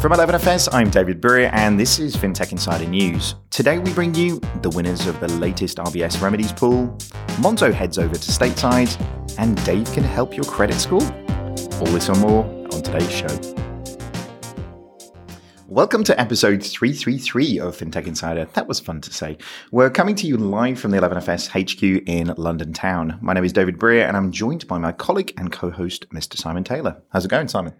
From 11FS, I'm David Brear, and this is FinTech Insider News. Today we bring you the winners of the latest RBS Remedies pool, Monzo heads over to stateside, and Dave can help your credit score. All this and more on today's show. Welcome to episode 333 of FinTech Insider. That was fun to say. We're coming to you live from the 11FS HQ in London town. My name is David Brear, and I'm joined by my colleague and co host, Mr. Simon Taylor. How's it going, Simon?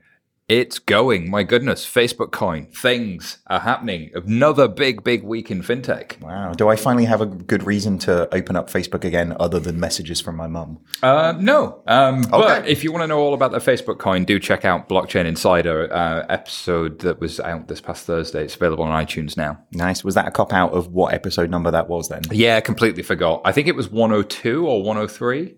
It's going. My goodness. Facebook coin. Things are happening. Another big, big week in fintech. Wow. Do I finally have a good reason to open up Facebook again other than messages from my mum? Uh, no. Um, okay. But if you want to know all about the Facebook coin, do check out Blockchain Insider uh, episode that was out this past Thursday. It's available on iTunes now. Nice. Was that a cop out of what episode number that was then? Yeah, completely forgot. I think it was 102 or 103.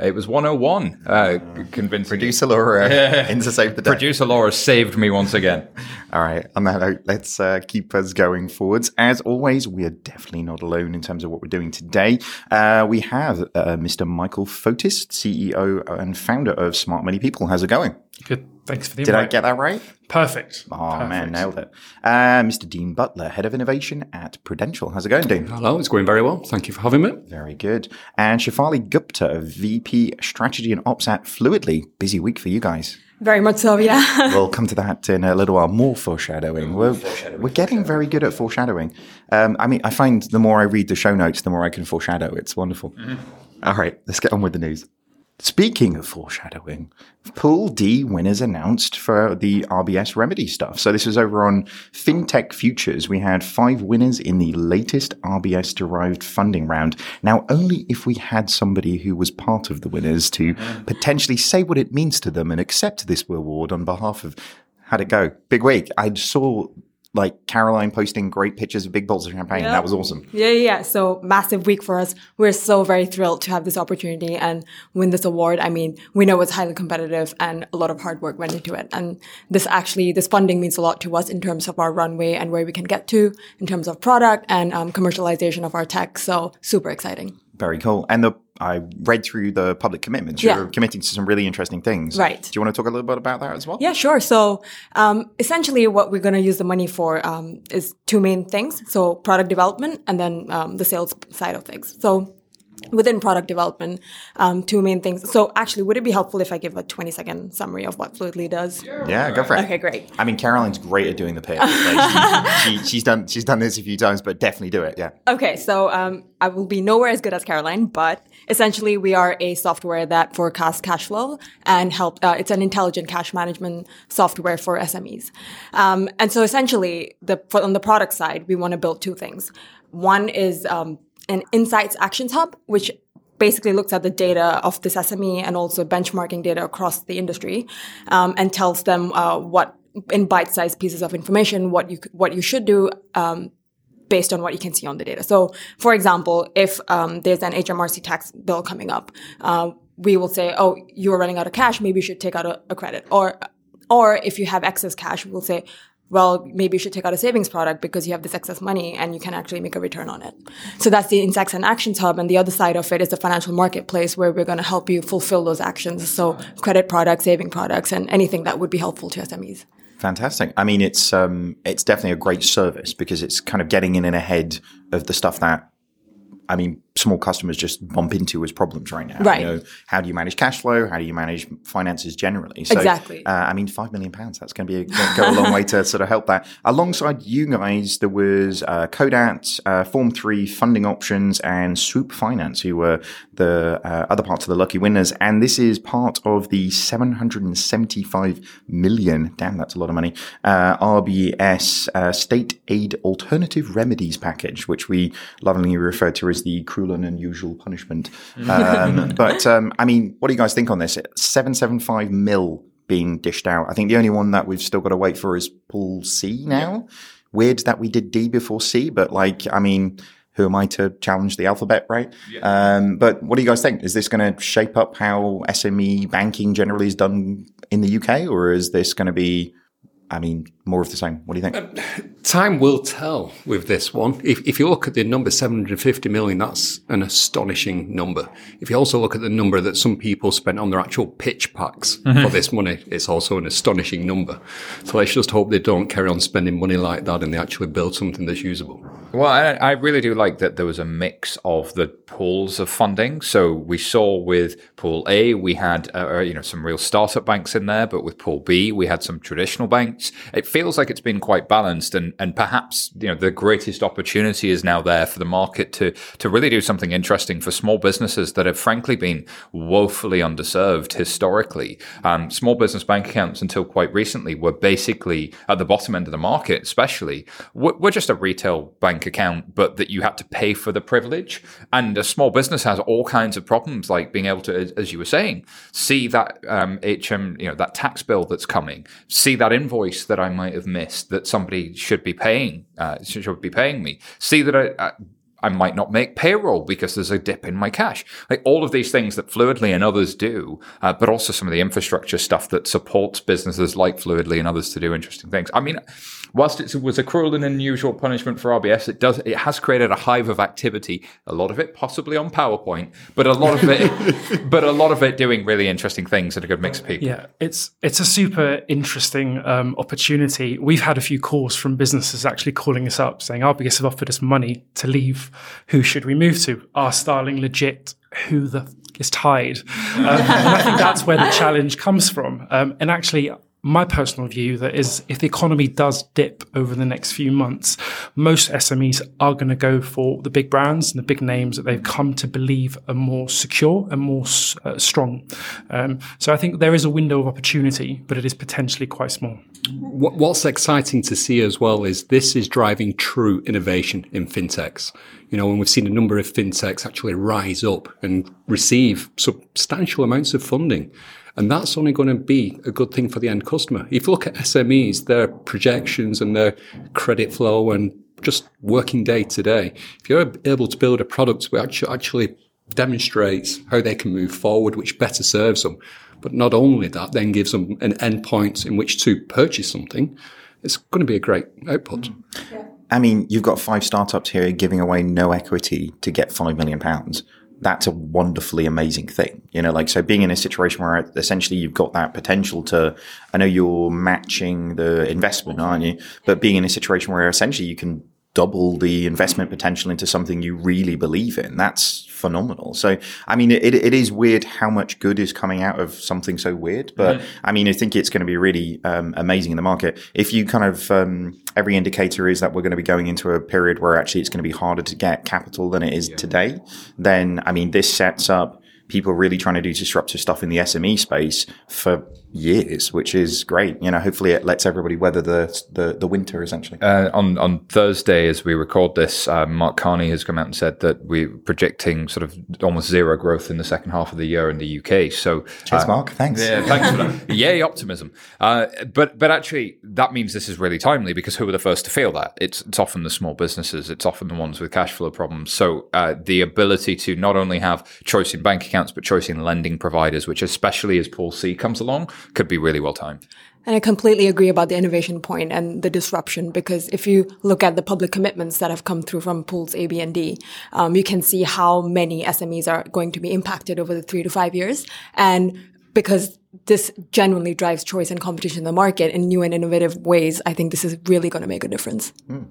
It was 101. Uh, convincing. Producer Laura in to save the day. Producer Laura saved me once again. All right. On that note, let's uh, keep us going forwards. As always, we are definitely not alone in terms of what we're doing today. Uh, we have uh, Mr. Michael Fotis, CEO and founder of Smart Money People. How's it going? Good. Thanks for the Did I get that right? Perfect. Oh Perfect. man, nailed it. Uh, Mr. Dean Butler, head of innovation at Prudential. How's it going, Dean? Hello, it's going very well. Thank you for having me. Very good. And Shafali Gupta, VP Strategy and Ops at Fluidly. Busy week for you guys. Very much so, yeah. we'll come to that in a little while. More foreshadowing. We're, foreshadowing, we're getting very good at foreshadowing. Um, I mean, I find the more I read the show notes, the more I can foreshadow. It's wonderful. Mm-hmm. All right, let's get on with the news. Speaking of foreshadowing, Pool D winners announced for the RBS Remedy stuff. So this was over on FinTech Futures. We had five winners in the latest RBS derived funding round. Now, only if we had somebody who was part of the winners to potentially say what it means to them and accept this reward on behalf of How'd it go? Big week. I saw like Caroline posting great pictures of big bottles of champagne. That was awesome. Yeah, yeah. So massive week for us. We're so very thrilled to have this opportunity and win this award. I mean, we know it's highly competitive and a lot of hard work went into it. And this actually, this funding means a lot to us in terms of our runway and where we can get to in terms of product and um, commercialization of our tech. So super exciting. Very cool. And the I read through the public commitments. You're committing to some really interesting things. Right. Do you want to talk a little bit about that as well? Yeah, sure. So um, essentially, what we're going to use the money for um, is two main things. So product development and then um, the sales side of things. So within product development, um, two main things. So actually, would it be helpful if I give a 20 second summary of what Fluidly does? Yeah, go for it. Okay, great. I mean, Caroline's great at doing the pitch. Like, she, she, she's done she's done this a few times, but definitely do it. Yeah. Okay, so um, I will be nowhere as good as Caroline, but essentially we are a software that forecasts cash flow and help. Uh, it's an intelligent cash management software for SMEs. Um, and so essentially, the on the product side, we want to build two things. One is um, an insights actions hub, which basically looks at the data of this SME and also benchmarking data across the industry, um, and tells them uh, what in bite-sized pieces of information what you what you should do um, based on what you can see on the data. So, for example, if um, there's an HMRC tax bill coming up, uh, we will say, "Oh, you're running out of cash. Maybe you should take out a, a credit." Or, or if you have excess cash, we'll say, well, maybe you should take out a savings product because you have this excess money and you can actually make a return on it. So that's the Insights and Actions Hub. And the other side of it is the financial marketplace where we're going to help you fulfill those actions. So credit products, saving products, and anything that would be helpful to SMEs. Fantastic. I mean, it's um, it's definitely a great service because it's kind of getting in and ahead of the stuff that I mean, small customers just bump into as problems right now. Right. You know, how do you manage cash flow? How do you manage finances generally? So, exactly. Uh, I mean, five million pounds. That's going to be a, go a long way to sort of help that. Alongside you guys, there was uh, Codat, uh, Form Three, Funding Options, and Swoop Finance, who were the uh, other parts of the lucky winners. And this is part of the 775 million. Damn, that's a lot of money. Uh, RBS uh, State Aid Alternative Remedies package, which we lovingly refer to as the cruel and unusual punishment. Um, but um, I mean, what do you guys think on this? Seven seven five mil being dished out. I think the only one that we've still got to wait for is Pool C now. Yeah. Weird that we did D before C, but like, I mean, who am I to challenge the alphabet, right? Yeah. Um, but what do you guys think? Is this going to shape up how SME banking generally is done in the UK, or is this going to be I mean, more of the same? What do you think? Time will tell with this one. If, if you look at the number 750 million, that's an astonishing number. If you also look at the number that some people spent on their actual pitch packs mm-hmm. for this money, it's also an astonishing number. So let's just hope they don't carry on spending money like that and they actually build something that's usable. Well, I, I really do like that there was a mix of the pools of funding. So we saw with pool A, we had uh, uh, you know some real startup banks in there, but with pool B, we had some traditional banks. It feels like it's been quite balanced, and and perhaps you know the greatest opportunity is now there for the market to to really do something interesting for small businesses that have frankly been woefully underserved historically. Um, small business bank accounts until quite recently were basically at the bottom end of the market, especially. We're just a retail bank account, but that you had to pay for the privilege. And a small business has all kinds of problems, like being able to, as you were saying, see that um, HM, you know, that tax bill that's coming, see that invoice that I might have missed that somebody should be paying, uh, should be paying me, see that I, I might not make payroll because there's a dip in my cash. Like all of these things that Fluidly and others do, uh, but also some of the infrastructure stuff that supports businesses like Fluidly and others to do interesting things. I mean, whilst it was a cruel and unusual punishment for RBS, it does it has created a hive of activity. A lot of it possibly on PowerPoint, but a lot of it, but a lot of it doing really interesting things and a good mix of people. Yeah, it's it's a super interesting um, opportunity. We've had a few calls from businesses actually calling us up saying RBS have offered us money to leave. Who should we move to? Are Starling legit? Who the is Tide? Um, and I think that's where the challenge comes from. Um, and actually, my personal view that is if the economy does dip over the next few months, most SMEs are going to go for the big brands and the big names that they've come to believe are more secure and more uh, strong. Um, so I think there is a window of opportunity, but it is potentially quite small. What's exciting to see as well is this is driving true innovation in fintechs. You know, and we've seen a number of fintechs actually rise up and receive substantial amounts of funding. And that's only going to be a good thing for the end customer. If you look at SMEs, their projections and their credit flow and just working day to day, if you're able to build a product which actually demonstrates how they can move forward, which better serves them, but not only that, then gives them an endpoint in which to purchase something, it's going to be a great output. Yeah. I mean, you've got five startups here giving away no equity to get five million pounds that's a wonderfully amazing thing. You know, like, so being in a situation where essentially you've got that potential to, I know you're matching the investment, aren't you? But being in a situation where essentially you can double the investment potential into something you really believe in. That's phenomenal. So, I mean, it, it is weird how much good is coming out of something so weird, but mm-hmm. I mean, I think it's going to be really um, amazing in the market. If you kind of, um, every indicator is that we're going to be going into a period where actually it's going to be harder to get capital than it is yeah. today, then, I mean, this sets up people really trying to do disruptive stuff in the SME space for years, which is great. You know, hopefully it lets everybody weather the the, the winter essentially. Uh, on on Thursday, as we record this, uh, Mark Carney has come out and said that we're projecting sort of almost zero growth in the second half of the year in the UK. So, cheers, uh, Mark. Thanks. Yeah, thanks for that. Yay, optimism. Uh, but but actually, that means this is really timely because who are the first to feel that? It's it's often the small businesses. It's often the ones with cash flow problems. So uh, the ability to not only have choice in bank accounts but choice in lending providers, which especially as Pool C comes along could be really well timed. And I completely agree about the innovation point and the disruption because if you look at the public commitments that have come through from pools A, B, and D, um, you can see how many SMEs are going to be impacted over the three to five years. And because this genuinely drives choice and competition in the market in new and innovative ways, I think this is really going to make a difference. Mm.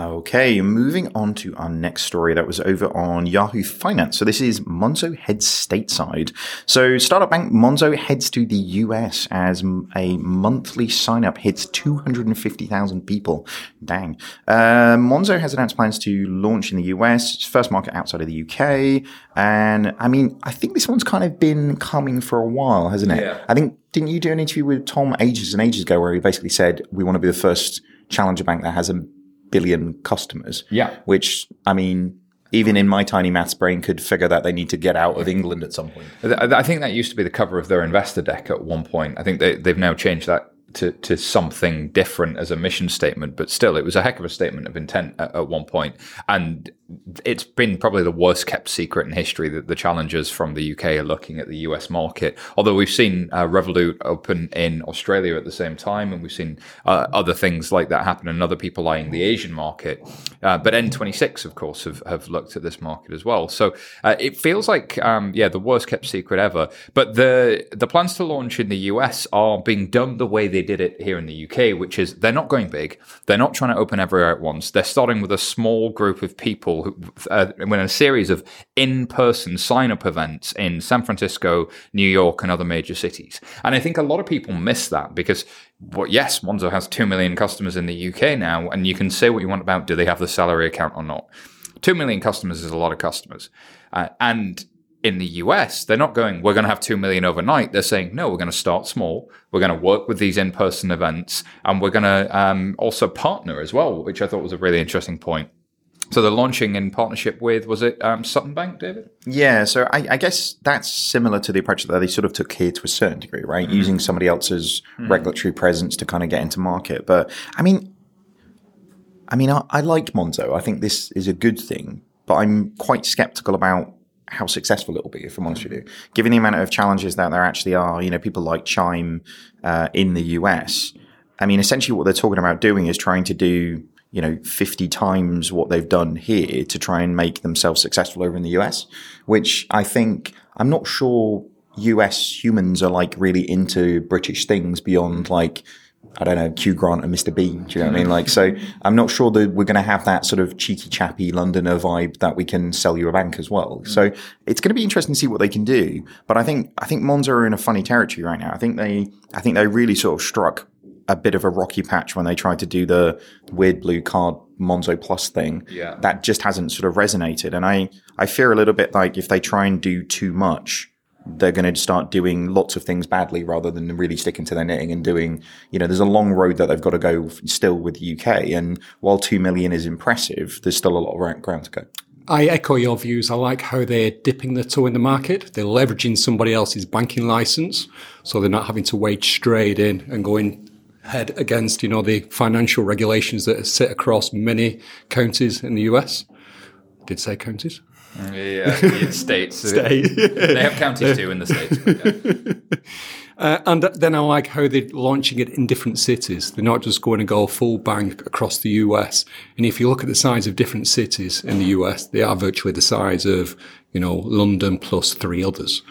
Okay, moving on to our next story that was over on Yahoo Finance. So this is Monzo heads stateside. So startup bank Monzo heads to the US as a monthly sign up hits 250,000 people. Dang. Uh, Monzo has announced plans to launch in the US, first market outside of the UK. And I mean, I think this one's kind of been coming for a while, hasn't it? Yeah. I think, didn't you do an interview with Tom ages and ages ago where he basically said, we want to be the first challenger bank that has a billion customers. Yeah. Which, I mean, even in my tiny maths brain could figure that they need to get out of England at some point. I think that used to be the cover of their investor deck at one point. I think they, they've now changed that to, to something different as a mission statement, but still, it was a heck of a statement of intent at, at one point. And it's been probably the worst kept secret in history that the challengers from the UK are looking at the US market. Although we've seen uh, Revolut open in Australia at the same time, and we've seen uh, other things like that happen, and other people eyeing the Asian market. Uh, but N26, of course, have, have looked at this market as well. So uh, it feels like, um, yeah, the worst kept secret ever. But the the plans to launch in the US are being done the way they did it here in the UK, which is they're not going big. They're not trying to open everywhere at once. They're starting with a small group of people who, uh, in a series of in-person sign-up events in San Francisco, New York, and other major cities. And I think a lot of people miss that because, well, yes, Monzo has two million customers in the UK now, and you can say what you want about do they have the salary account or not. Two million customers is a lot of customers, uh, and in the US, they're not going, we're going to have 2 million overnight. They're saying, no, we're going to start small. We're going to work with these in person events and we're going to um, also partner as well, which I thought was a really interesting point. So they're launching in partnership with, was it um, Sutton Bank, David? Yeah, so I, I, guess that's similar to the approach that they sort of took here to a certain degree, right? Mm. Using somebody else's mm. regulatory presence to kind of get into market. But I mean, I mean, I, I like Monzo. I think this is a good thing, but I'm quite skeptical about how successful it will be, if I'm honest with you. Given the amount of challenges that there actually are, you know, people like Chime uh, in the US. I mean, essentially, what they're talking about doing is trying to do, you know, 50 times what they've done here to try and make themselves successful over in the US, which I think, I'm not sure US humans are like really into British things beyond like, I don't know, Hugh Grant and Mr. Bean. Do you know what I mean? Like, so I'm not sure that we're going to have that sort of cheeky chappy Londoner vibe that we can sell you a bank as well. Mm. So it's going to be interesting to see what they can do. But I think, I think Monzo are in a funny territory right now. I think they, I think they really sort of struck a bit of a rocky patch when they tried to do the weird blue card Monzo Plus thing. Yeah. That just hasn't sort of resonated. And I, I fear a little bit like if they try and do too much, they're going to start doing lots of things badly rather than really sticking to their knitting and doing, you know, there's a long road that they've got to go still with the UK. And while 2 million is impressive, there's still a lot of ground to go. I echo your views. I like how they're dipping their toe in the market. They're leveraging somebody else's banking license. So they're not having to wade straight in and going head against, you know, the financial regulations that sit across many counties in the US. Did say counties? Yeah, yeah states. State. they have counties too in the states. Yeah. Uh, and then I like how they're launching it in different cities. They're not just going to go full bank across the US. And if you look at the size of different cities in the US, they are virtually the size of, you know, London plus three others.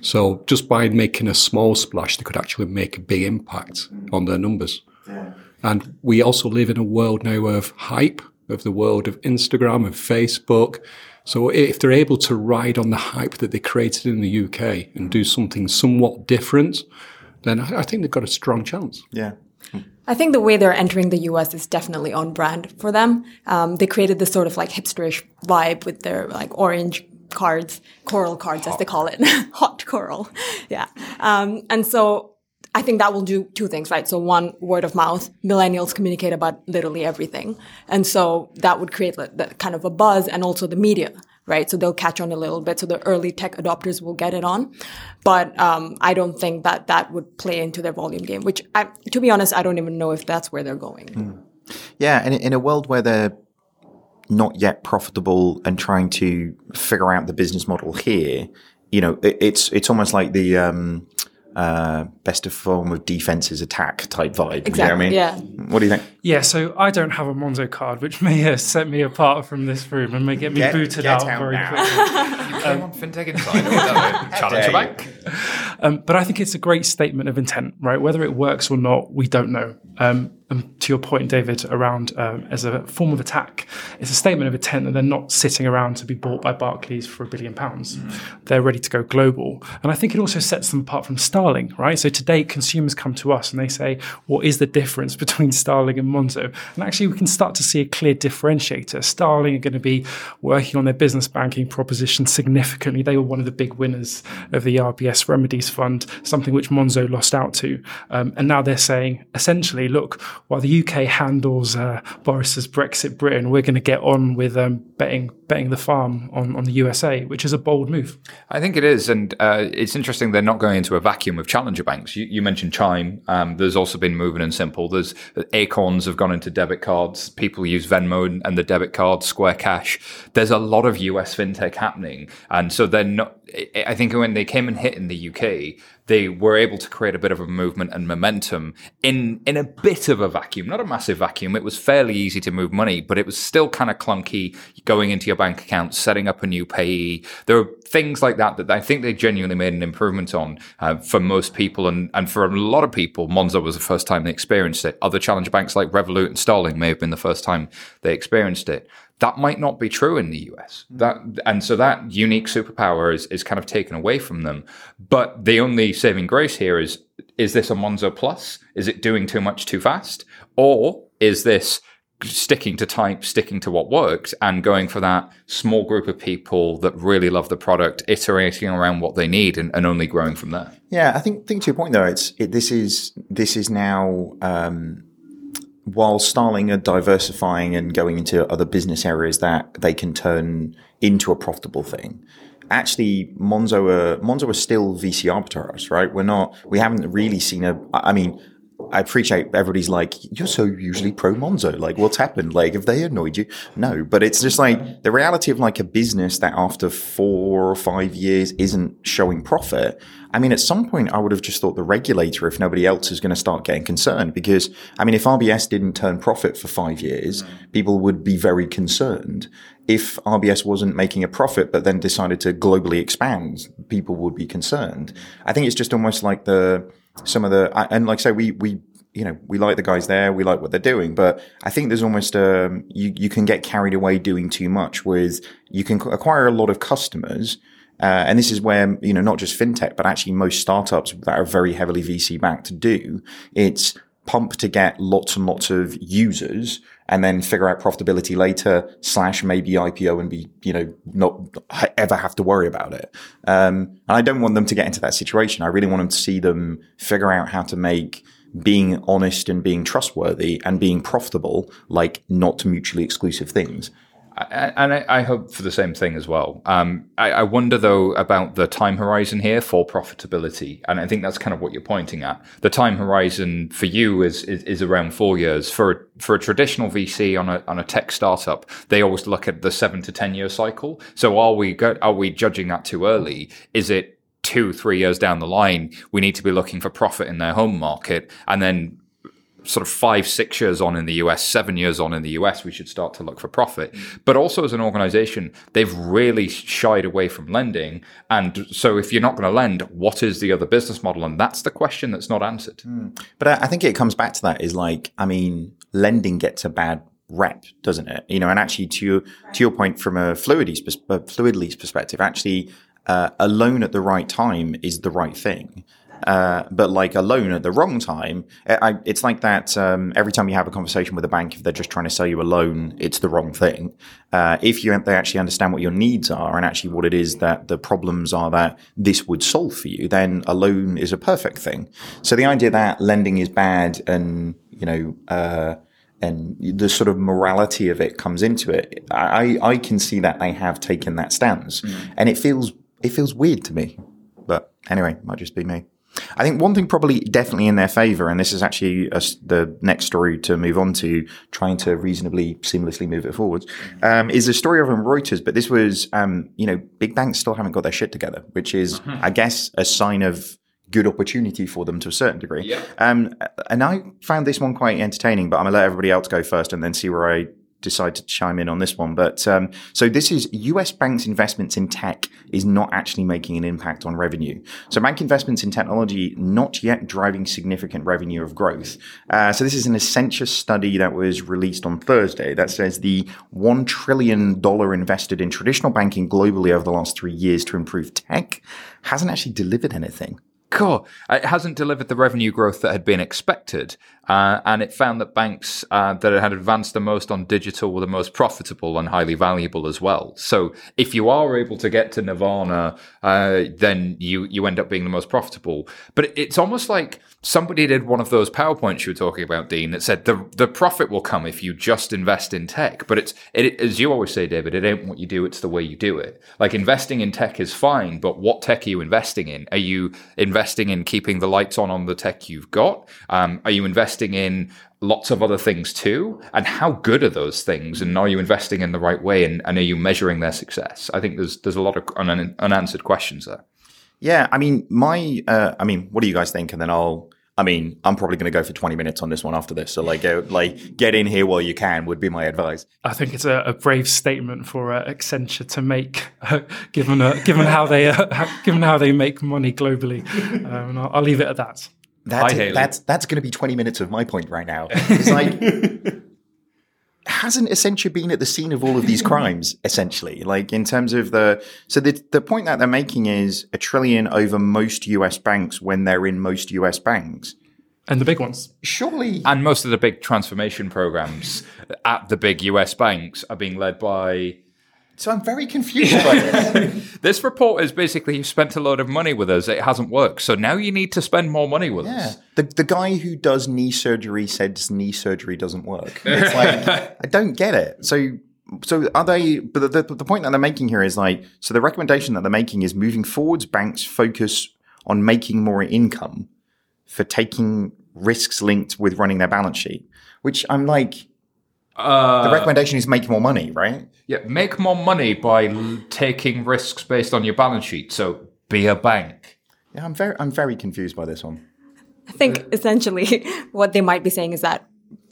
So just by making a small splash, they could actually make a big impact on their numbers. Yeah. And we also live in a world now of hype, of the world of Instagram and Facebook. So if they're able to ride on the hype that they created in the UK and do something somewhat different, then I think they've got a strong chance. Yeah. I think the way they're entering the US is definitely on brand for them. Um, they created this sort of like hipsterish vibe with their like orange cards, coral cards Hot. as they call it, hot coral. Yeah. Um, and so I think that will do two things, right? So one, word of mouth. Millennials communicate about literally everything. And so that would create that kind of a buzz and also the media, right? So they'll catch on a little bit. So the early tech adopters will get it on. But um, I don't think that that would play into their volume game, which I, to be honest, I don't even know if that's where they're going. Mm. Yeah. And in a world where they're not yet profitable and trying to figure out the business model here, you know, it, it's, it's almost like the, um, uh, best of form of defense is attack type vibe. Exactly. You know I mean? Yeah. What do you think? Yeah, so I don't have a Monzo card, which may uh, set me apart from this room and may get me get, booted get out, out, very now. quickly. you came on FinTech Insider Challenger Bank. Um, but I think it's a great statement of intent, right? Whether it works or not, we don't know. Um, and to your point, David, around um, as a form of attack, it's a statement of intent that they're not sitting around to be bought by Barclays for a billion pounds. Mm. They're ready to go global. And I think it also sets them apart from Starling, right? So today, consumers come to us and they say, what is the difference between Starling and Monzo? And actually, we can start to see a clear differentiator. Starling are going to be working on their business banking proposition significantly. They were one of the big winners of the RBS Remedies Fund, something which Monzo lost out to. Um, and now they're saying, essentially, look, while the UK handles uh, Boris's Brexit Britain, we're going to get on with um, betting betting the farm on, on the USA, which is a bold move. I think it is, and uh, it's interesting they're not going into a vacuum of challenger banks banks. You, you mentioned Chime. Um, there's also been Moven and Simple. There's Acorns have gone into debit cards. People use Venmo and the debit card, Square Cash. There's a lot of US fintech happening, and so they're not. I think when they came and hit in the UK, they were able to create a bit of a movement and momentum in in a bit of a vacuum, not a massive vacuum. It was fairly easy to move money, but it was still kind of clunky going into your bank account, setting up a new payee. There are things like that that I think they genuinely made an improvement on uh, for most people, and and for a lot of people, Monzo was the first time they experienced it. Other challenger banks like Revolut and Starling may have been the first time they experienced it that might not be true in the US. That and so that unique superpower is is kind of taken away from them. But the only saving grace here is is this a Monzo Plus? Is it doing too much too fast? Or is this sticking to type, sticking to what works, and going for that small group of people that really love the product, iterating around what they need, and, and only growing from there. Yeah, I think think to your point though, it's it, this is this is now um, while Starling are diversifying and going into other business areas that they can turn into a profitable thing. Actually, Monzo are, Monzo are still VC arbitrage, right? We're not, we haven't really seen a, I mean, I appreciate everybody's like, you're so usually pro Monzo. Like, what's happened? Like, have they annoyed you? No, but it's just like the reality of like a business that after four or five years isn't showing profit. I mean, at some point, I would have just thought the regulator, if nobody else is going to start getting concerned, because I mean, if RBS didn't turn profit for five years, mm. people would be very concerned. If RBS wasn't making a profit, but then decided to globally expand, people would be concerned. I think it's just almost like the, some of the and like I say we we you know we like the guys there we like what they're doing but I think there's almost um you you can get carried away doing too much with you can acquire a lot of customers uh, and this is where you know not just fintech but actually most startups that are very heavily VC backed do. It's pump to get lots and lots of users and then figure out profitability later slash maybe IPO and be, you know, not ever have to worry about it. Um, and I don't want them to get into that situation. I really want them to see them figure out how to make being honest and being trustworthy and being profitable like not mutually exclusive things and I, I, hope for the same thing as well. Um, I, I, wonder though about the time horizon here for profitability, and I think that's kind of what you're pointing at. The time horizon for you is is, is around four years. For a, for a traditional VC on a on a tech startup, they always look at the seven to ten year cycle. So are we go, are we judging that too early? Is it two three years down the line? We need to be looking for profit in their home market, and then sort of five, six years on in the US, seven years on in the US, we should start to look for profit. But also as an organization, they've really shied away from lending. And so if you're not going to lend, what is the other business model? And that's the question that's not answered. Mm. But I think it comes back to that is like, I mean, lending gets a bad rep, doesn't it? You know, and actually to your, to your point from a Fluidly's, Fluidly's perspective, actually, uh, a loan at the right time is the right thing. Uh, but like a loan at the wrong time, I, it's like that. Um, every time you have a conversation with a bank, if they're just trying to sell you a loan, it's the wrong thing. Uh, if you they actually understand what your needs are and actually what it is that the problems are that this would solve for you, then a loan is a perfect thing. So the idea that lending is bad and you know. Uh, and the sort of morality of it comes into it. I, I can see that they have taken that stance, mm. and it feels it feels weird to me. But anyway, might just be me. I think one thing probably definitely in their favor, and this is actually a, the next story to move on to, trying to reasonably seamlessly move it forwards, um, is a story of Reuters. But this was, um, you know, big banks still haven't got their shit together, which is, mm-hmm. I guess, a sign of good opportunity for them to a certain degree. Yeah. Um, and I found this one quite entertaining, but I'm gonna let everybody else go first and then see where I decide to chime in on this one. But um, so this is US banks' investments in tech is not actually making an impact on revenue. So bank investments in technology not yet driving significant revenue of growth. Uh, so this is an Accenture study that was released on Thursday that says the one trillion dollar invested in traditional banking globally over the last three years to improve tech hasn't actually delivered anything. Cool. It hasn't delivered the revenue growth that had been expected. Uh, and it found that banks uh, that had advanced the most on digital were the most profitable and highly valuable as well. So if you are able to get to Nirvana, uh, then you, you end up being the most profitable. But it's almost like somebody did one of those PowerPoints you were talking about, Dean, that said the, the profit will come if you just invest in tech. But it's, it, as you always say, David, it ain't what you do, it's the way you do it. Like investing in tech is fine, but what tech are you investing in? Are you investing in keeping the lights on on the tech you've got? Um, are you investing in lots of other things too? And how good are those things? And are you investing in the right way? And, and are you measuring their success? I think there's there's a lot of un- unanswered questions there. Yeah, I mean, my, uh, I mean, what do you guys think? And then I'll, I mean, I'm probably going to go for 20 minutes on this one after this. So like, go, like, get in here while you can would be my advice. I think it's a, a brave statement for uh, Accenture to make, uh, given uh, given how they uh, given how they make money globally. Um, and I'll, I'll leave it at that. That's, Hi, that's, that's going to be 20 minutes of my point right now. It's like, hasn't Accenture been at the scene of all of these crimes, essentially? Like, in terms of the, so the, the point that they're making is a trillion over most US banks when they're in most US banks. And the big ones. Surely, And most of the big transformation programs at the big US banks are being led by. So I'm very confused by this. This report is basically you spent a load of money with us, it hasn't worked. So now you need to spend more money with Yeah. us. The, the guy who does knee surgery says knee surgery doesn't work. It's like, I don't get it. So, so are they, but the, the, the point that they're making here is like, so the recommendation that they're making is moving forwards, banks focus on making more income for taking risks linked with running their balance sheet, which I'm like, Uh, the recommendation is make more money, right? Yeah, make more money by l- taking risks based on your balance sheet. So be a bank. Yeah, I'm very, I'm very confused by this one. I think essentially what they might be saying is that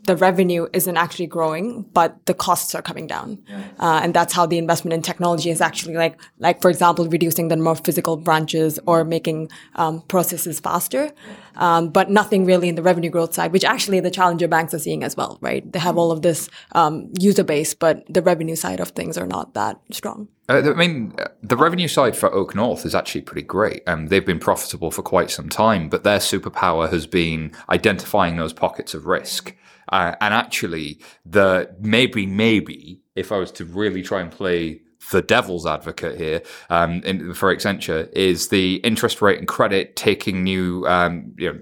the revenue isn't actually growing, but the costs are coming down, uh, and that's how the investment in technology is actually like, like for example, reducing the number of physical branches or making um, processes faster, um, but nothing really in the revenue growth side, which actually the challenger banks are seeing as well, right? They have all of this um, user base, but the revenue side of things are not that strong. Uh, I mean, the revenue side for OakNorth is actually pretty great. Um, they've been profitable for quite some time, but their superpower has been identifying those pockets of risk. Uh, and actually, the maybe, maybe, if I was to really try and play the devil's advocate here um, in, for Accenture, is the interest rate and credit taking new, um, you know,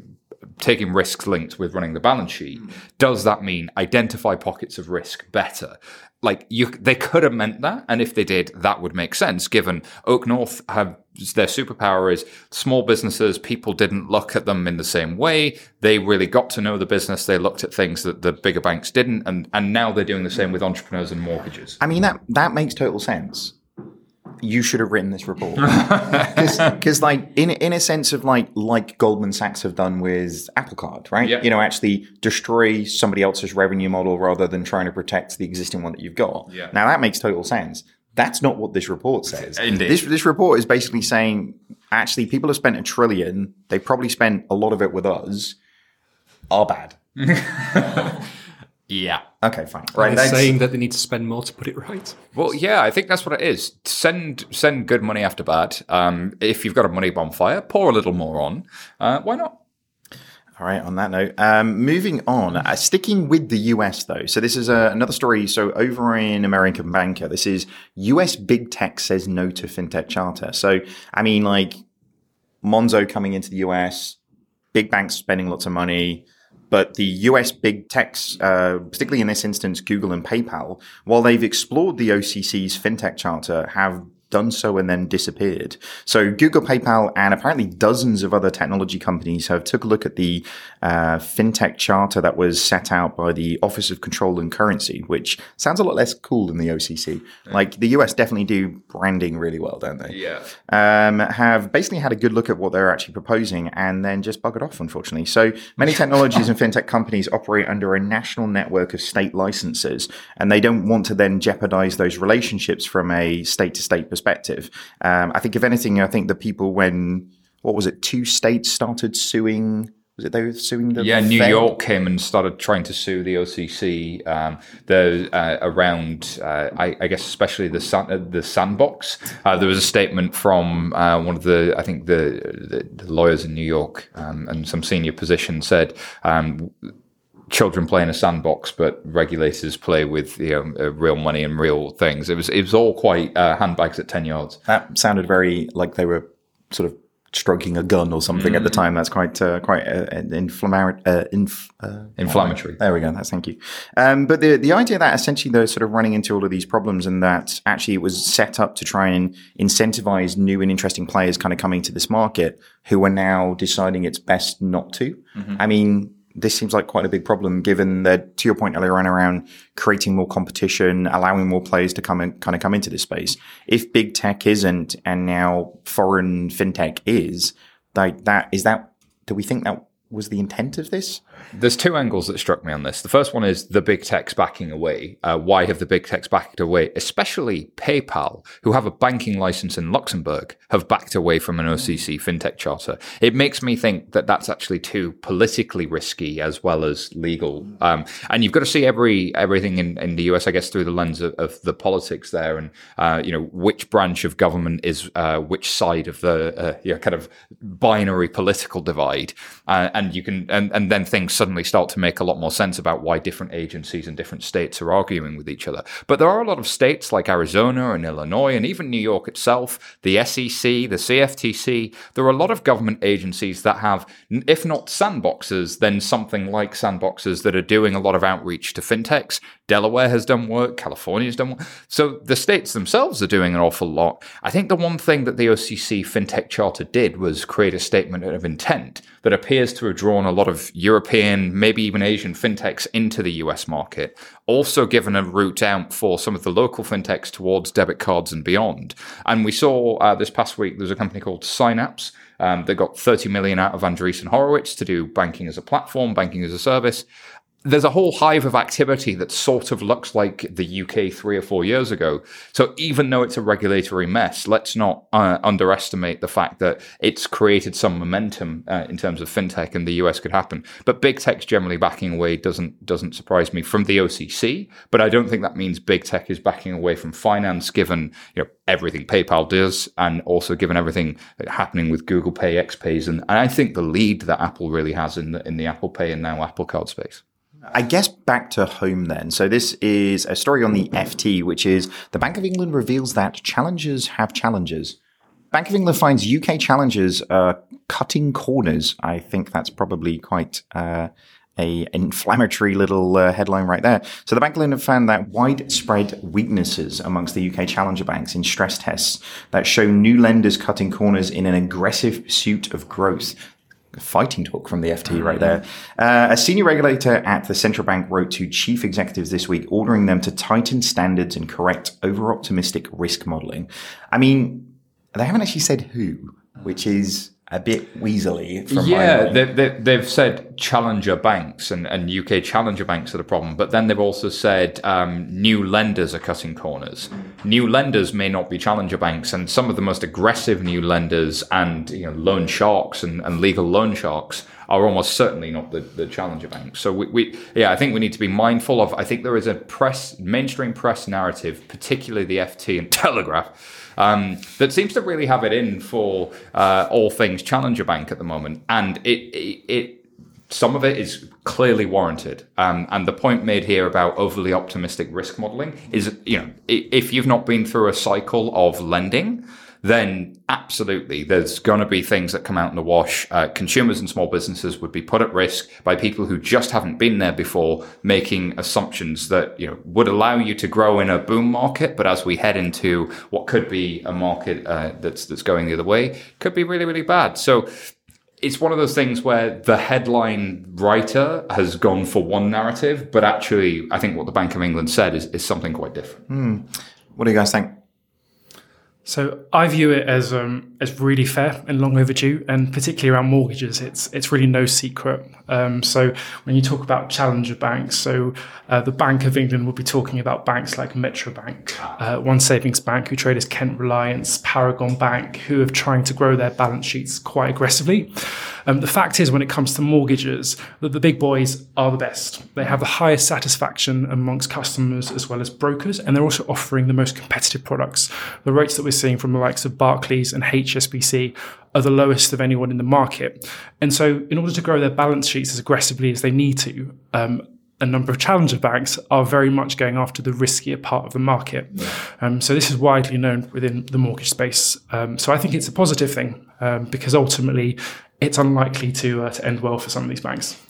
taking risks linked with running the balance sheet. Does that mean identify pockets of risk better? Like you, they could have meant that, and if they did, that would make sense. Given OakNorth have their superpower is small businesses. People didn't look at them in the same way. They really got to know the business. They looked at things that the bigger banks didn't, and and now they're doing the same with entrepreneurs and mortgages. I mean that that makes total sense. You should have written this report because, like, in in a sense of like like Goldman Sachs have done with Apple Card, right? Yeah. You know, actually destroy somebody else's revenue model rather than trying to protect the existing one that you've got. Yeah. Now that makes total sense. That's not what this report says. Indeed. This this report is basically saying actually people have spent a trillion. They probably spent a lot of it with us. Are bad. Yeah. Okay, fine. Right, Right. they're saying that they need to spend more to put it right. Well, yeah, I think that's what it is. Send send good money after bad. Um, if you've got a money bonfire, pour a little more on. Uh, why not? All right. On that note, um, moving on, uh, sticking with the US though. So this is uh, another story. So over in American Banker, this is US big tech says no to fintech charter. So I mean, like Monzo coming into the US, big banks spending lots of money. But the US big techs, uh, particularly in this instance, Google and PayPal, while they've explored the OCC's fintech charter, have done so and then disappeared. So Google, PayPal, and apparently dozens of other technology companies have took a look at the uh, fintech charter that was set out by the Office of Control and Currency, which sounds a lot less cool than the OCC. Like the US definitely do branding really well, don't they? Yeah. um, have basically had a good look at what they're actually proposing and then just buggered off, unfortunately. So many technologies and fintech companies operate under a national network of state licenses, and they don't want to then jeopardize those relationships from a state to state perspective. Um, I think, if anything, I think the people when, what was it, two states started suing. Was it they were suing the Yeah, New York came and started trying to sue the OCC. Um, the uh, around, uh, I, I guess, especially the san- uh, the sandbox. Uh, there was a statement from uh, one of the, I think, the, the, the lawyers in New York um, and some senior position said. Um, Children play in a sandbox, but regulators play with you know, uh, real money and real things. It was it was all quite uh, handbags at ten yards. That sounded very like they were sort of stroking a gun or something at the time. That's quite uh, quite uh, inflammatory. Uh, inf- uh, Inflammatory. there we go. That's thank you. Um, but the the idea that essentially they're sort of running into all of these problems and that actually it was set up to try and incentivize new and interesting players kind of coming to this market who are now deciding it's best not to. I mean, this seems like quite a big problem given that to your point earlier on around creating more competition, allowing more players to come and kind of come into this space. If big tech isn't and now foreign fintech is, like that is that do we think that was the intent of this? There's two angles that struck me on this. The first one is the big techs backing away. Uh, why have the big techs backed away? Especially PayPal, who have a banking license in Luxembourg, have backed away from an OCC fintech charter. It makes me think that that's actually too politically risky as well as legal. Um, and you've got to see every everything in, in the US, I guess, through the lens of, of the politics there, and uh, you know which branch of government is uh, which side of the uh, you know, kind of binary political divide, uh, and you can and, and then things suddenly start to make a lot more sense about why different agencies and different states are arguing with each other. But there are a lot of states like Arizona and Illinois and even New York itself, the SEC, the CFTC. There are a lot of government agencies that have, if not sandboxes, then something like sandboxes that are doing a lot of outreach to fintechs. Delaware has done work, California's done work. So the states themselves are doing an awful lot. I think the one thing that the OCC FinTech Charter did was create a statement of intent that appears to have drawn a lot of European, maybe even Asian fintechs into the US market, also given a route out for some of the local fintechs towards debit cards and beyond. And we saw uh, this past week there's a company called Synapse. Um, they got 30 million out of Andreessen Horowitz to do banking as a platform, banking as a service there's a whole hive of activity that sort of looks like the UK three or four years ago. So even though it's a regulatory mess, let's not uh, underestimate the fact that it's created some momentum uh, in terms of fintech, and the US could happen. But big tech's generally backing away doesn't doesn't surprise me from the OCC. But I don't think that means big tech is backing away from finance, given you know everything PayPal does, and also given everything happening with Google Pay, XPays, and, and I think the lead that Apple really has in the in the Apple Pay and now Apple Card space. I guess back to home then. So this is a story on the FT, which is the Bank of England reveals that challengers have challenges. Bank of England finds UK challengers uh, cutting corners. I think that's probably quite uh, a inflammatory little uh, headline right there. So the Bank of England found that widespread weaknesses amongst the UK challenger banks in stress tests that show new lenders cutting corners in an aggressive pursuit of growth fighting talk from the FT right there. Uh, a senior regulator at the central bank wrote to chief executives this week, ordering them to tighten standards and correct over optimistic risk modeling. I mean, they haven't actually said who, which is a bit weaselly. From yeah, they, they, they've said challenger banks and, and UK challenger banks are the problem, but then they've also said um, new lenders are cutting corners. New lenders may not be challenger banks, and some of the most aggressive new lenders and you know, loan sharks and, and legal loan sharks are almost certainly not the, the challenger banks. So we, we, yeah, I think we need to be mindful of. I think there is a press mainstream press narrative, particularly the FT and Telegraph um, that seems to really have it in for uh, all things Challenger Bank at the moment, and it, it, it some of it is clearly warranted. Um, and the point made here about overly optimistic risk modeling is, you know, if you've not been through a cycle of lending, then absolutely there's going to be things that come out in the wash. Uh, consumers and small businesses would be put at risk by people who just haven't been there before, making assumptions that you know would allow you to grow in a boom market. But as we head into what could be a market uh, that's that's going the other way, could be really really bad. So it's one of those things where the headline writer has gone for one narrative, but actually, I think what the Bank of England said is, is something quite different. What do you guys think? So I view it as um, as really fair and long overdue, and particularly around mortgages, it's it's really no secret. Um, so when you talk about challenger banks, so uh, the Bank of England will be talking about banks like Metro Bank, uh, One Savings Bank, who trade as Kent Reliance, Paragon Bank, who are trying to grow their balance sheets quite aggressively. Um, the fact is, when it comes to mortgages, that the big boys are the best. They have the highest satisfaction amongst customers as well as brokers, and they're also offering the most competitive products. The rates that we're seeing from the likes of Barclays and HSBC are the lowest of anyone in the market. And so, in order to grow their balance sheets as aggressively as they need to, um, a number of challenger banks are very much going after the riskier part of the market. Um, so this is widely known within the mortgage space. Um, so I think it's a positive thing um, because ultimately it's unlikely to, uh, to end well for some of these banks.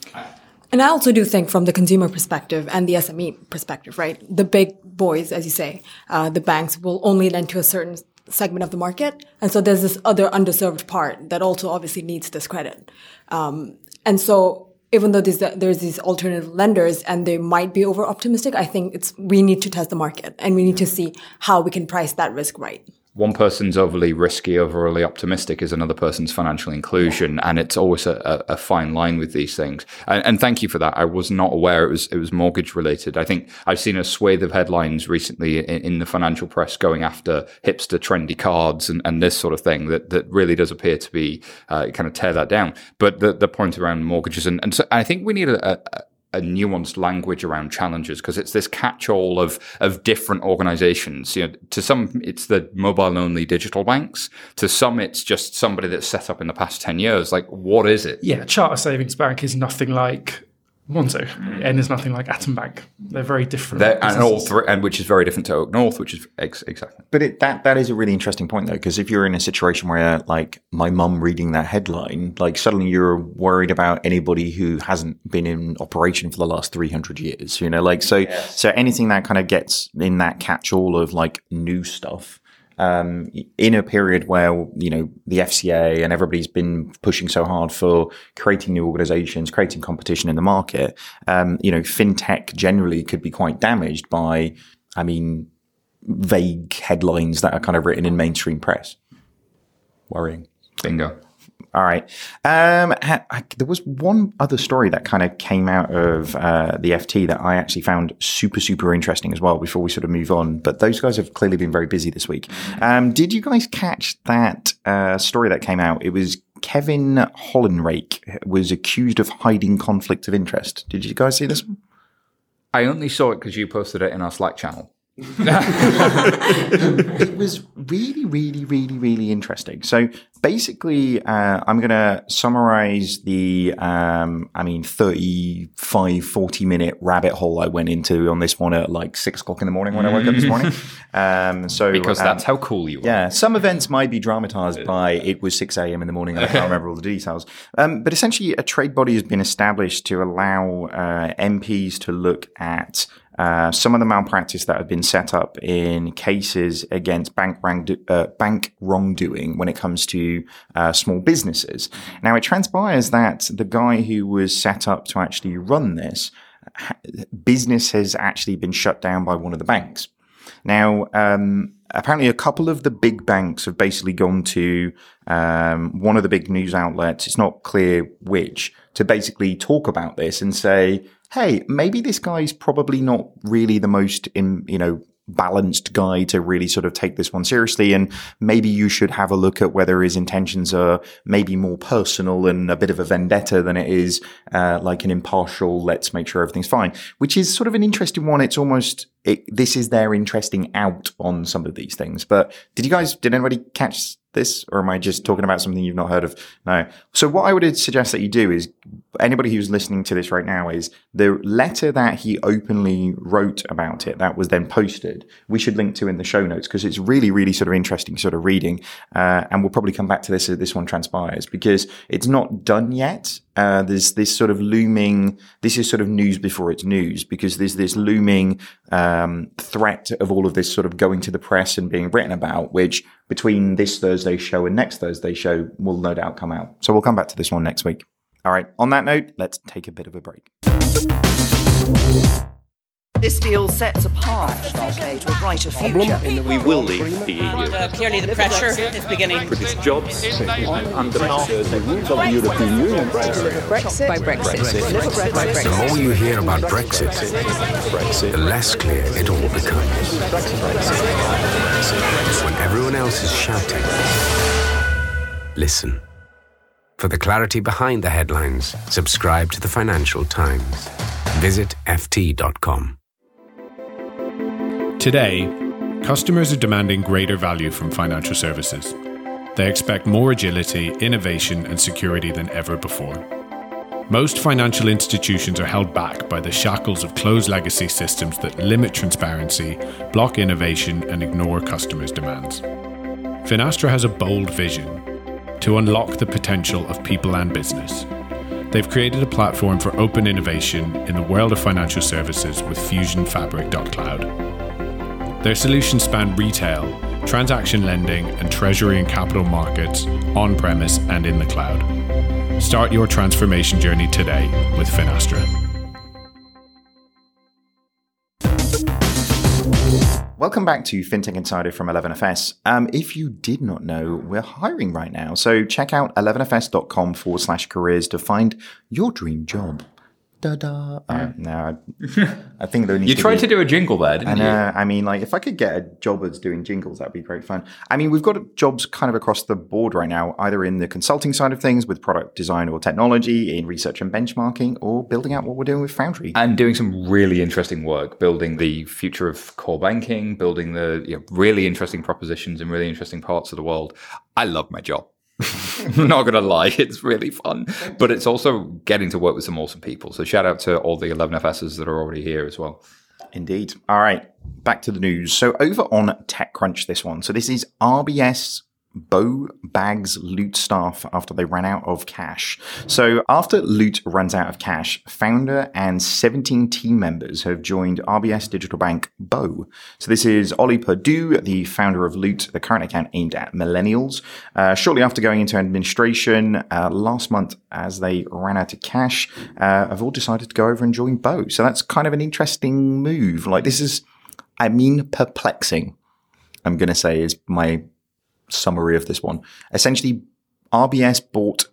And I also do think from the consumer perspective and the SME perspective, right? The big boys, as you say, uh, the banks will only lend to a certain segment of the market. And so there's this other underserved part that also obviously needs this credit. Um, and so even though there's, there's these alternative lenders and they might be over optimistic, I think it's, we need to test the market and we need to see how we can price that risk right one person's overly risky, overly optimistic is another person's financial inclusion, and it's always a, a fine line with these things. And, and, thank you for that. I was not aware it was it was mortgage related. I think I've seen a swathe of headlines recently in, in the financial press going after hipster trendy cards and, and this sort of thing that that really does appear to be uh, kind of tear that down. But the the point around mortgages and and so I think we need a, a a nuanced language around challenges because it's this catch-all of of different organizations. You know, to some it's the mobile only digital banks. To some it's just somebody that's set up in the past ten years. Like, what is it? Yeah, Charter Savings Bank is nothing like Monzo, and there's nothing like Atom Bank. They're very different, They're, and all three, and which is very different to OakNorth, which is ex- exactly. But it, that that is a really interesting point though, because if you're in a situation where, like, my mum reading that headline, like suddenly you're worried about anybody who hasn't been in operation for the last 300 years, you know, like so. Yes. So anything that kind of gets in that catch-all of like new stuff um, in a period where you know the FCA and everybody's been pushing so hard for creating new organizations, creating competition in the market, um, you know, fintech generally could be quite damaged by, I mean, vague headlines that are kind of written in mainstream press. Worrying. Bingo. All right. Um, I, there was one other story that kind of came out of uh, the FT that I actually found super, super interesting as well before we sort of move on. But those guys have clearly been very busy this week. Um, did you guys catch that uh, story that came out? It was Kevin Hollinrake was accused of hiding conflict of interest. Did you guys see this? I only saw it because you posted it in our Slack channel. it was really, really, really, really interesting. So basically, uh, I'm going to summarize the, um, I mean, 35, 40 minute rabbit hole I went into on this one at like six o'clock in the morning when I woke up this morning. Um, so because um, that's how cool you are. Yeah. Some events might be dramatized by it was 6 a.m. in the morning. I can't remember all the details. Um, but essentially, a trade body has been established to allow uh, MPs to look at uh, some of the malpractice that have been set up in cases against bank, uh, bank wrongdoing when it comes to uh, small businesses. Now, it transpires that the guy who was set up to actually run this business has actually been shut down by one of the banks. Now, um, apparently, a couple of the big banks have basically gone to um, one of the big news outlets. It's not clear which to basically talk about this and say, hey, maybe this guy's probably not really the most, in, you know, balanced guy to really sort of take this one seriously. And maybe you should have a look at whether his intentions are maybe more personal and a bit of a vendetta than it is uh, like an impartial, let's make sure everything's fine, which is sort of an interesting one. It's almost, it, this is their interesting out on some of these things. But did you guys, did anybody catch this, or am I just talking about something you've not heard of? No. So what I would suggest that you do is anybody who's listening to this right now is the letter that he openly wrote about it that was then posted. We should link to in the show notes because it's really, really sort of interesting sort of reading. Uh, and we'll probably come back to this as this one transpires because it's not done yet. Uh, there's this sort of looming, this is sort of news before it's news because there's this looming um, threat of all of this sort of going to the press and being written about, which between this Thursday show and next Thursday show will no doubt come out. So we'll come back to this one next week. All right, on that note, let's take a bit of a break. This deal sets apart the UK to a brighter future. We will leave the EU. Uh, clearly, the pressure is beginning. British jobs under the European Union. Brexit by Brexit. Brexit. The more you hear about Brexit, Brexit. the less clear it all becomes. When everyone else is shouting, listen. For the clarity behind the headlines, subscribe to the Financial Times. Visit FT.com. Today, customers are demanding greater value from financial services. They expect more agility, innovation, and security than ever before. Most financial institutions are held back by the shackles of closed legacy systems that limit transparency, block innovation, and ignore customers' demands. Finastra has a bold vision to unlock the potential of people and business. They've created a platform for open innovation in the world of financial services with FusionFabric.cloud. Their solutions span retail, transaction lending, and treasury and capital markets on premise and in the cloud. Start your transformation journey today with Finastra. Welcome back to FinTech Insider from 11FS. Um, if you did not know, we're hiring right now. So check out 11fs.com forward slash careers to find your dream job. Da da. Uh, no, I, I think there needs You to tried be- to do a jingle there, didn't And you? uh, I mean, like, if I could get a job as doing jingles, that'd be great fun. I mean, we've got jobs kind of across the board right now, either in the consulting side of things with product design or technology, in research and benchmarking, or building out what we're doing with Foundry. and doing some really interesting work, building the future of core banking, building the you know, really interesting propositions in really interesting parts of the world. I love my job. I'm not gonna lie, it's really fun, but it's also getting to work with some awesome people. So shout out to all the 11FSs that are already here as well. Indeed. All right, back to the news. So over on TechCrunch, this one. So this is RBS Bo Bags Loot staff after they ran out of cash. So after Loot runs out of cash, founder and 17 team members have joined RBS Digital Bank Bo. So this is Ollie Purdue, the founder of Loot, the current account aimed at millennials. Uh, shortly after going into administration uh, last month, as they ran out of cash, uh, have all decided to go over and join Bo. So that's kind of an interesting move. Like this is, I mean, perplexing. I'm going to say is my summary of this one. Essentially, RBS bought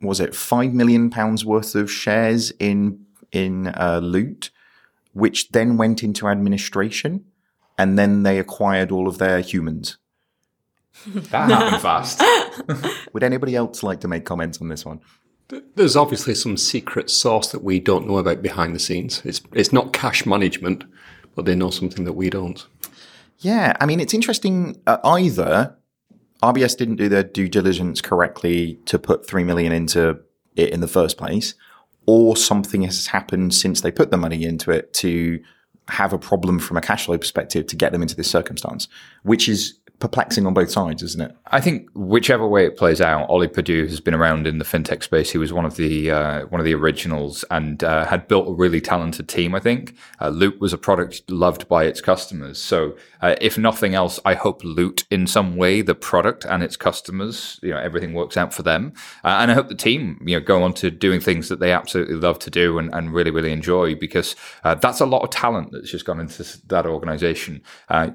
was it five million pounds worth of shares in in uh, Loot, which then went into administration, and then they acquired all of their humans. That happened fast. Would anybody else like to make comments on this one? There's obviously some secret sauce that we don't know about behind the scenes. It's it's not cash management, but they know something that we don't. Yeah, I mean, it's interesting. Uh, either RBS didn't do their due diligence correctly to put three million into it in the first place, or something has happened since they put the money into it to have a problem from a cash flow perspective to get them into this circumstance, which is perplexing on both sides, isn't it? I think whichever way it plays out, Ollie Purdue has been around in the fintech space. He was one of the uh, one of the originals and uh, had built a really talented team. I think uh, Loot was a product loved by its customers. So, uh, if nothing else, I hope Loot in some way, the product and its customers, you know, everything works out for them. Uh, and I hope the team, you know, go on to doing things that they absolutely love to do and, and really really enjoy because uh, that's a lot of talent that's just gone into that organization.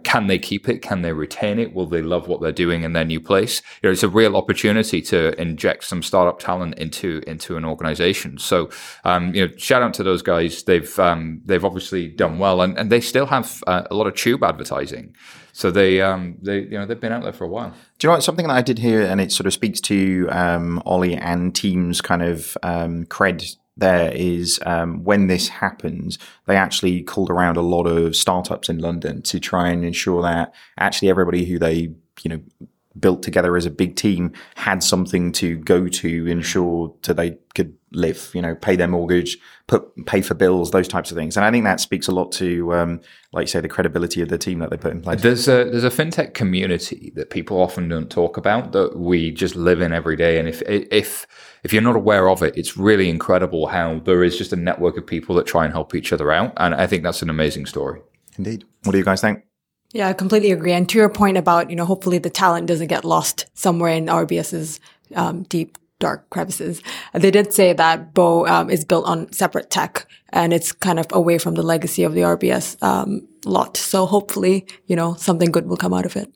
Can they keep it? Can they retain it? Will they love what they're doing in their new place? You know, it's a real opportunity to inject some startup talent into into an organization. So, um, you know, shout out to those guys. They've um, they've obviously done well, and, and they still have uh, a lot of tube advertising. So they um, they you know they've been out there for a while. Do you know what? Something that I did hear, and it sort of speaks to um, Ollie and team's kind of um, cred there is um, when this happens, they actually called around a lot of startups in London to try and ensure that actually everybody who they, you know, built together as a big team had something to go to ensure that they could live, you know, pay their mortgage, put pay for bills, those types of things. And I think that speaks a lot to, um, like you say, the credibility of the team that they put in place. There's a there's a fintech community that people often don't talk about that we just live in every day. And if if if you're not aware of it, it's really incredible how there is just a network of people that try and help each other out. And I think that's an amazing story. Indeed. What do you guys think? Yeah, I completely agree. And to your point about, you know, hopefully the talent doesn't get lost somewhere in RBS's um, deep, dark crevices. They did say that Bo um, is built on separate tech and it's kind of away from the legacy of the RBS um, lot. So hopefully, you know, something good will come out of it.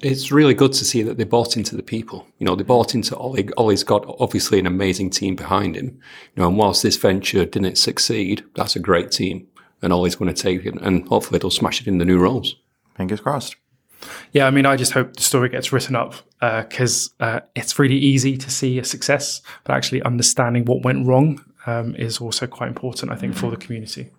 It's really good to see that they bought into the people. You know, they bought into Ollie. Ollie's got obviously an amazing team behind him. You know, and whilst this venture didn't succeed, that's a great team. And Ollie's going to take it and hopefully they'll smash it in the new roles. Fingers crossed. Yeah, I mean, I just hope the story gets written up because uh, uh, it's really easy to see a success, but actually understanding what went wrong um, is also quite important, I think, for the community.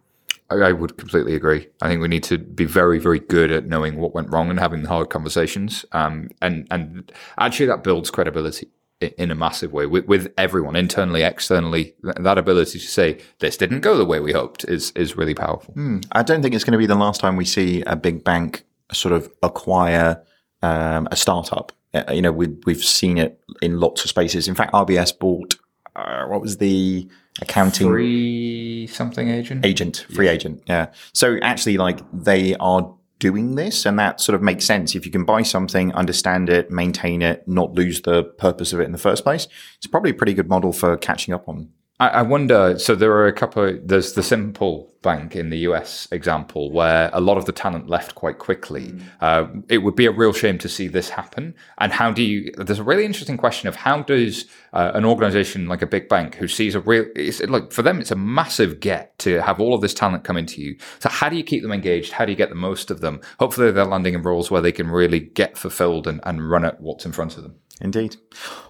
I, would completely agree. I think we need to be very, very good at knowing what went wrong and having the hard conversations. Um, and and actually, that builds credibility. in a massive way with, with everyone internally, externally. That ability to say this didn't go the way we hoped is is really powerful. I don't think it's going to be the last time we see a big bank sort of acquire um, a startup. Uh, you know, we've we've seen it in lots of spaces. In fact, RBS bought uh, what was the accounting Free something agent. agent, FreeAgent. Yeah. So actually, like they are doing this, and that sort of makes sense. If you can buy something, understand it, maintain it, not lose the purpose of it in the first place, it's probably a pretty good model for catching up on. I, I wonder. So there are a couple. There's the Simple Bank in the US example where a lot of the talent left quite quickly. Uh, it would be a real shame to see this happen. And how do you? There's a really interesting question of how does uh, an organization like a big bank who sees a real, it's like for them, it's a massive get to have all of this talent come into you. So how do you keep them engaged? How do you get the most of them? Hopefully, they're landing in roles where they can really get fulfilled and, and run at what's in front of them. Indeed.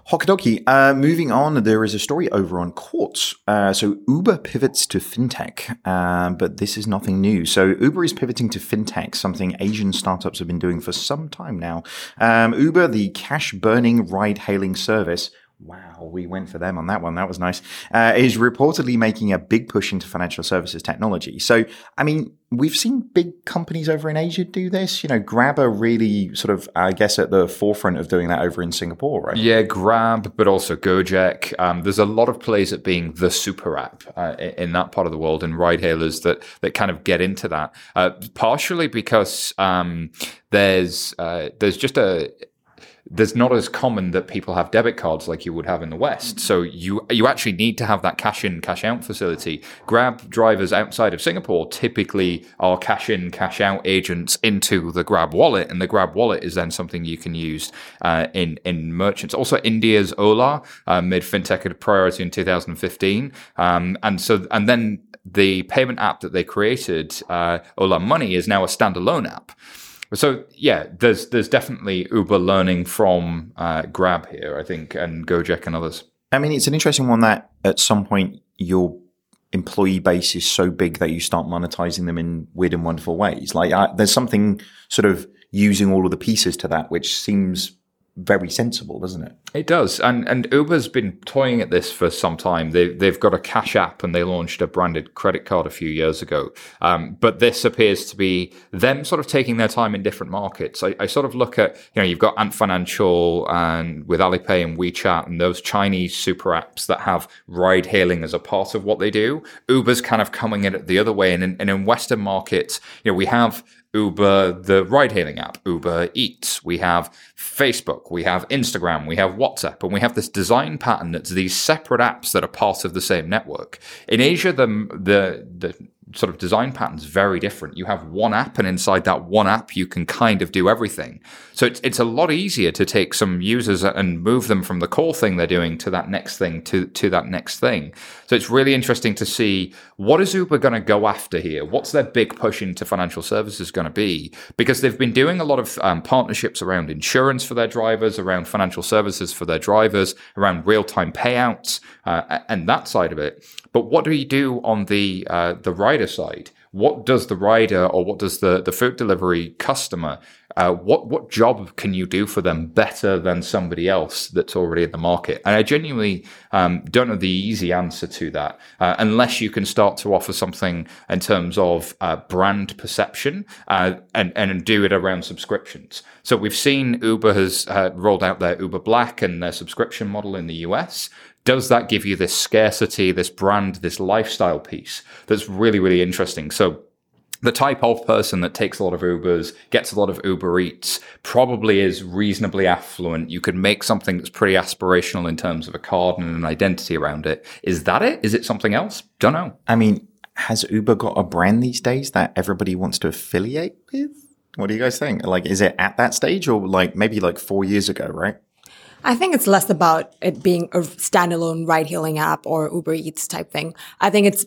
Hokidoki. Uh, moving on, there is a story over on Quartz. Uh, so Uber pivots to fintech, um, but this is nothing new. So Uber is pivoting to fintech, something Asian startups have been doing for some time now. Um, Uber, the cash burning ride hailing service, Wow, we went for them on that one. That was nice. Uh, is reportedly making a big push into financial services technology. So, I mean, we've seen big companies over in Asia do this. You know, Grab are really sort of, I guess, at the forefront of doing that over in Singapore, right? Yeah, Grab, but also Gojek. Um, there's a lot of plays at being the super app uh, in that part of the world, and ride hailers that that kind of get into that. Uh, partially because um, there's uh, there's just a there's not as common that people have debit cards like you would have in the West. So you you actually need to have that cash in, cash out facility. Grab drivers outside of Singapore typically are cash in, cash out agents into the Grab wallet, and the Grab wallet is then something you can use uh, in in merchants. Also, India's Ola uh, made fintech a priority in 2015, um, and so and then the payment app that they created, uh, Ola Money, is now a standalone app. So yeah, there's there's definitely Uber learning from uh, Grab here, I think, and Gojek and others. I mean, it's an interesting one that at some point your employee base is so big that you start monetizing them in weird and wonderful ways. Like I, there's something sort of using all of the pieces to that, which seems very sensible, doesn't it? It does, and and Uber's been toying at this for some time. They they've got a cash app and they launched a branded credit card a few years ago. Um, but this appears to be them sort of taking their time in different markets. I, I sort of look at you know you've got Ant Financial and with Alipay and WeChat and those Chinese super apps that have ride hailing as a part of what they do. Uber's kind of coming in it the other way, and in, and in Western markets, you know we have Uber, the ride hailing app, Uber Eats. We have Facebook, we have Instagram, we have WhatsApp, and we have this design pattern that's these separate apps that are part of the same network. In Asia, the, the, the sort of design pattern's very different. You have one app, and inside that one app, you can kind of do everything. So it's, it's a lot easier to take some users and move them from the core thing they're doing to that next thing, to, to that next thing. So it's really interesting to see what is Uber going to go after here? What's their big push into financial services going to be? Because they've been doing a lot of um, partnerships around insurance for their drivers, around financial services for their drivers, around real time payouts, uh, and that side of it. But what do you do on the uh, the rider side? What does the rider or what does the, the food delivery customer uh, what what job can you do for them better than somebody else that's already in the market? And I genuinely um, don't know the easy answer to that, uh, unless you can start to offer something in terms of uh, brand perception uh, and and do it around subscriptions. So we've seen Uber has uh, rolled out their Uber Black and their subscription model in the US does that give you this scarcity, this brand, this lifestyle piece that's really, really interesting? So the type of person that takes a lot of Ubers, gets a lot of Uber Eats, probably is reasonably affluent. You could make something that's pretty aspirational in terms of a card and an identity around it. Is that it? Is it something else? Don't know. I mean, has Uber got a brand these days that everybody wants to affiliate with? What do you guys think? Like, is it at that stage or like maybe like four years ago, right? I think it's less about it being a standalone ride hailing app or Uber Eats type thing. I think it's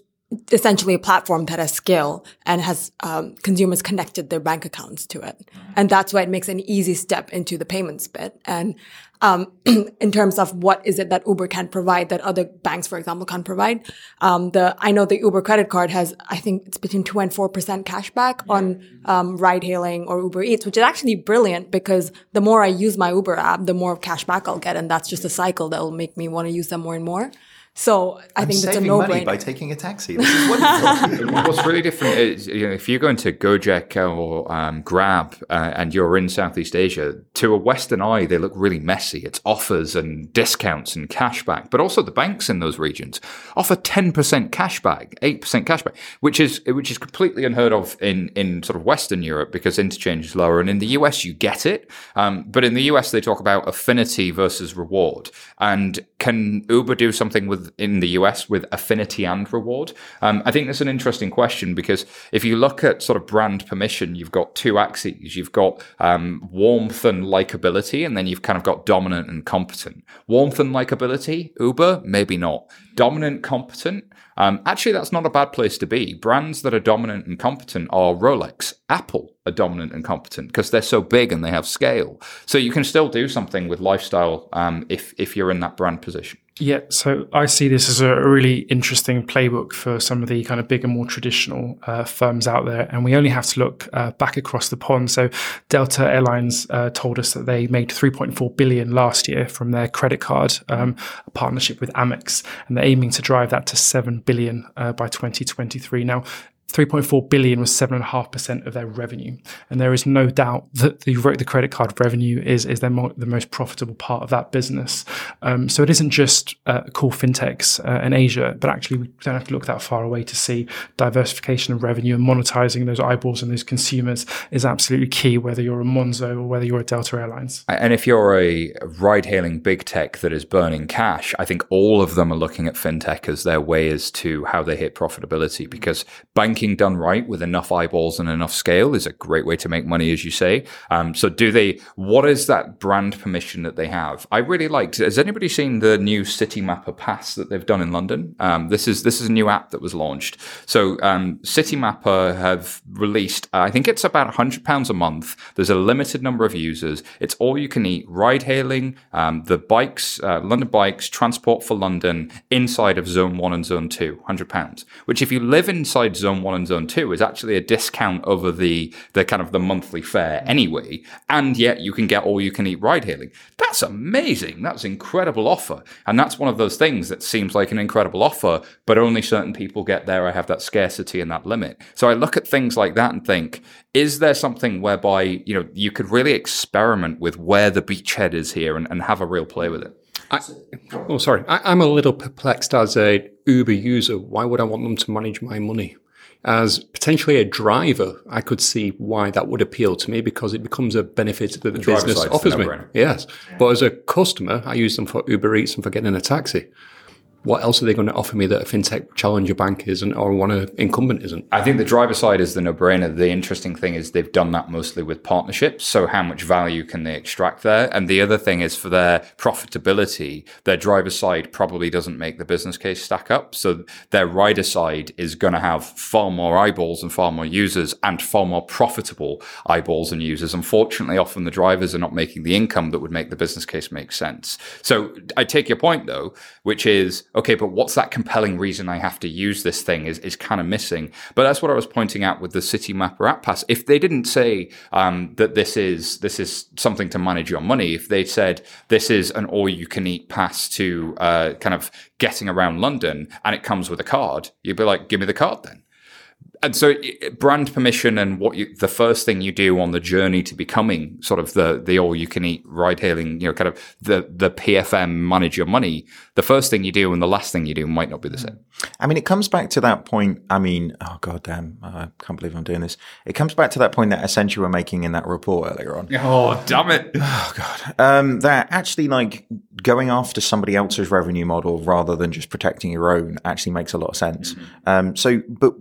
essentially a platform that has scale and has um, consumers connected their bank accounts to it. And that's why it makes an easy step into the payments bit. And um, in terms of what is it that Uber can provide that other banks, for example, can't provide. Um, the I know the Uber credit card has, I think it's between two and four percent cashback on um, ride hailing or Uber Eats, which is actually brilliant because the more I use my Uber app, the more cashback I'll get, and that's just a cycle that will make me want to use them more and more. So I I'm think that's a saving no money brainer. by taking a taxi. This is. What's really different is you know, if you go into Gojek or um, Grab uh, and you're in Southeast Asia, to a Western eye, they look really messy. It's offers and discounts and cashback, but also the banks in those regions offer 10% cashback, 8% cashback, which is which is completely unheard of in in sort of Western Europe because interchange is lower, and in the US you get it, um, but in the US they talk about affinity versus reward, and can Uber do something with in the US with affinity and reward? Um, I think that's an interesting question because if you look at sort of brand permission, you've got two axes. You've got um, warmth and likability, and then you've kind of got dominant and competent. Warmth and likability, Uber, maybe not. Dominant, competent. Um, actually, that's not a bad place to be. Brands that are dominant and competent are Rolex, Apple are dominant and competent because they're so big and they have scale. So you can still do something with lifestyle um, if if you're in that brand position. Yeah, so I see this as a really interesting playbook for some of the kind of bigger, more traditional uh, firms out there. And we only have to look uh, back across the pond. So Delta Airlines uh, told us that they made 3.4 billion last year from their credit card um, partnership with Amex, and they're aiming to drive that to 7 billion uh, by 2023. Now, 3.4 billion was 7.5% of their revenue. And there is no doubt that the, the credit card revenue is, is their mo- the most profitable part of that business. Um, so it isn't just uh, fintechs uh, in Asia, but actually we don't have to look that far away to see diversification of revenue and monetizing those eyeballs and those consumers is absolutely key, whether you're a Monzo or whether you're a Delta Airlines. And if you're a ride hailing big tech that is burning cash, I think all of them are looking at fintech as their way as to how they hit profitability because banking done right with enough eyeballs and enough scale is a great way to make money, as you say. Um, so, do they, what is that brand permission that they have? I really liked, has anybody seen the new Citymapper Pass that they've done in London? Um, this is, this is a new app that was launched. So, um, Citymapper have released, I think it's about £100 a month. There's a limited number of users. It's all you can eat ride hailing, um, the bikes, uh, London bikes, transport for London inside of Zone 1 and Zone 2, £100. Which, if you live inside Zone 1 and Zone 2, is actually a discount over the, the kind of the monthly fare mm. anyway. And yet you can get all you can eat ride hailing. That's amazing. That's an incredible offer. And that's one of those things that seems like an incredible offer, but only certain people get there. I have that scarcity and that limit. So I look at things like that and think, is there something whereby, you know, you could really experiment with where the beachhead is here and, and have a real play with it? I, oh, sorry. I, I'm a little perplexed as a Uber user. Why would I want them to manage my money? As potentially a driver, I could see why that would appeal to me because it becomes a benefit that the, driver business offers me. no-brainer. Yes. But as a customer, I use them for Uber Eats and for getting a taxi. What else are they going to offer me that a fintech challenger bank isn't or one incumbent isn't? I think the driver side is the no-brainer. The interesting thing is they've done that mostly with partnerships. So how much value can they extract there? And the other thing is for their profitability, their driver side probably doesn't make the business case stack up. So their rider side is going to have far more eyeballs and far more users and far more profitable eyeballs and users. Unfortunately, often the drivers are not making the income that would make the business case make sense. So I take your point though, which is okay, but what's that compelling reason I have to use this thing is, is kind of missing. But that's what I was pointing out with the Citymapper app pass. If they didn't say um, that this is this is something to manage your money, if they said this is an all you can eat pass to uh, kind of getting around London and it comes with a card, you'd be like, give me the card then and so brand permission and what you the first thing you do on the journey to becoming sort of the the all you can eat ride hailing you know kind of the the pfm manage your money the first thing you do and the last thing you do might not be the same I mean, it comes back to that point. I mean, oh god damn, I can't believe I'm doing this. It comes back to that point that Accenture were making in that report earlier on. oh damn it Oh god, Um, that actually, like going after somebody else's revenue model rather than just protecting your own, actually makes a lot of sense. Um, so, but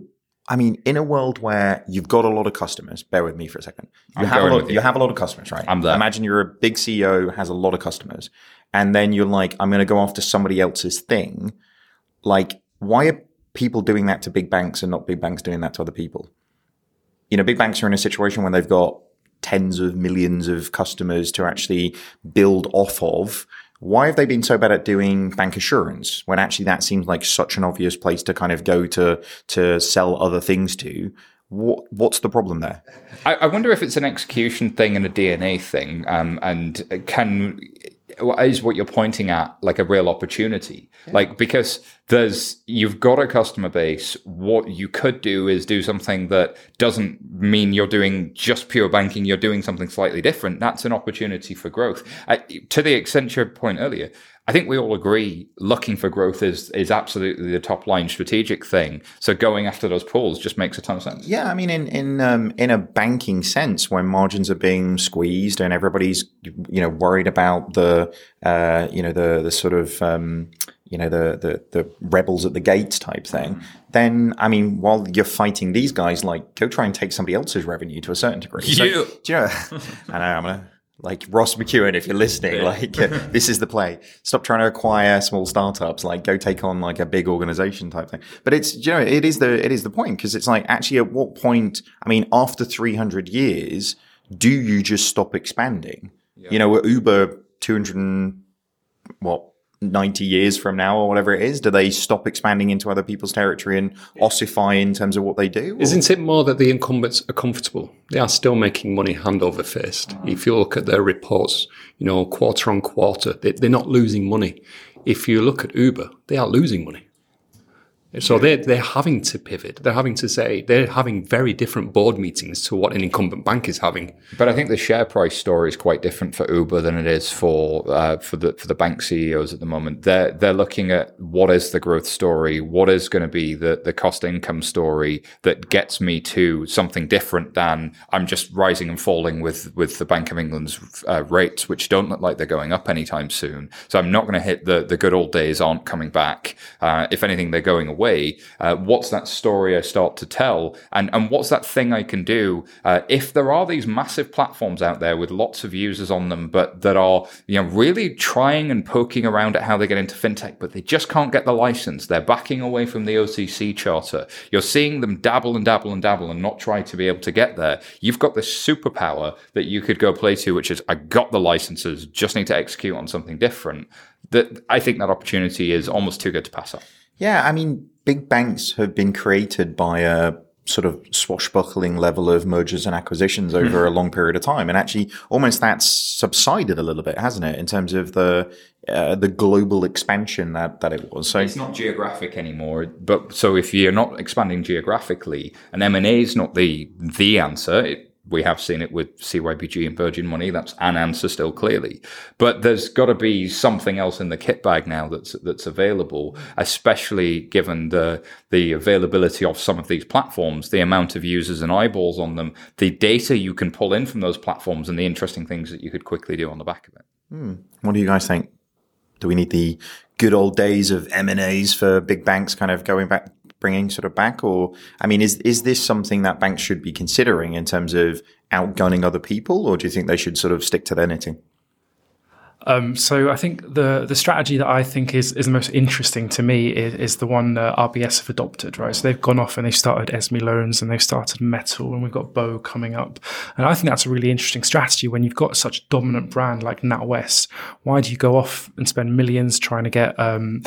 I mean, in a world where you've got a lot of customers, bear with me for a second. You I'm have a lot. You. you. have a lot of customers, right? I'm there. Imagine you're a big CEO has a lot of customers, and then you're like, I'm going to go after somebody else's thing. Like, why are people doing that to big banks and not big banks doing that to other people? You know, big banks are in a situation when they've got tens of millions of customers to actually build off of. Why have they been so bad at doing bank assurance when actually that seems like such an obvious place to kind of go to to sell other things to? What, what's the problem there? I, I, wonder if it's an execution thing and a DNA thing, um, and can is what you're pointing at like a real opportunity? Yeah. like because there's you've got a customer base. What you could do is do something that doesn't mean you're doing just pure banking. You're doing something slightly different. That's an opportunity for growth. Uh, to the accenture point earlier I think we all agree looking for growth is is absolutely the top line strategic thing. So going after those pools just makes a ton of sense. Yeah, I mean, in in um, in a banking sense, when margins are being squeezed and everybody's you know worried about the uh, you know the the sort of um, you know the, the the rebels at the gates type thing, then I mean, while you're fighting these guys, like go try and take somebody else's revenue to a certain degree. So, you. you know, I know I'm gonna like Ross McEwan, if you're listening, yeah. like uh, this is the play. Stop trying to acquire small startups. Like go take on like a big organization type thing. But it's you know it is the it is the point because it's like actually at what point? I mean, after 300 years, do you just stop expanding? Yeah. You know, Uber 200 what 90 years from now or whatever it is? Do they stop expanding into other people's territory and ossify in terms of what they do? Or? Isn't it more that the incumbents are comfortable? They are still making money hand over fist. If you look at their reports, you know, quarter on quarter, they, they're not losing money. If you look at Uber, they are losing money. So they're, they're having to pivot. They're having to say, they're having very different board meetings to what an incumbent bank is having. But I think the share price story is quite different for Uber than it is for, uh, for the, for the bank CEOs at the moment. They're, they're looking at what is the growth story? What is going to be the, the cost income story that gets me to something different than I'm just rising and falling with, with the Bank of England's uh, rates, which don't look like they're going up anytime soon. So I'm not going to hit the, the good old days aren't coming back. Uh, if anything, they're going away way. Uh, what's that story I start to tell? And, and what's that thing I can do? Uh, if there are these massive platforms out there with lots of users on them, but that are, you know, really trying and poking around at how they get into fintech, but they just can't get the license. They're backing away from the OCC charter. You're seeing them dabble and dabble and dabble and not try to be able to get there. You've got this superpower that you could go play to, which is, I got the licenses, just need to execute on something different. That I think that opportunity is almost too good to pass up. Yeah, I mean, big banks have been created by a sort of swashbuckling level of mergers and acquisitions over mm. a long period of time. And actually, almost that's subsided a little bit, hasn't it, in terms of the uh, the global expansion that, that it was. So it's not geographic anymore. But so if you're not expanding geographically, and M and A is not the the answer. It, we have seen it with CYBG and Virgin Money. That's an answer still clearly, but there's got to be something else in the kit bag now that's that's available, especially given the the availability of some of these platforms, the amount of users and eyeballs on them, the data you can pull in from those platforms, and the interesting things that you could quickly do on the back of it. Hmm. What do you guys think? Do we need the good old days of M and A's for big banks, kind of going back bringing sort of back? Or, I mean, is, is this something that banks should be considering in terms of outgunning other people? Or do you think they should sort of stick to their knitting? Um, so I think the the strategy that I think is is the most interesting to me is, is the one uh, RBS have adopted, right? So they've gone off and they've started Esme loans and they've started Mettle and we've got Bo coming up, and I think that's a really interesting strategy when you've got such a dominant brand like NatWest. Why do you go off and spend millions trying to get um,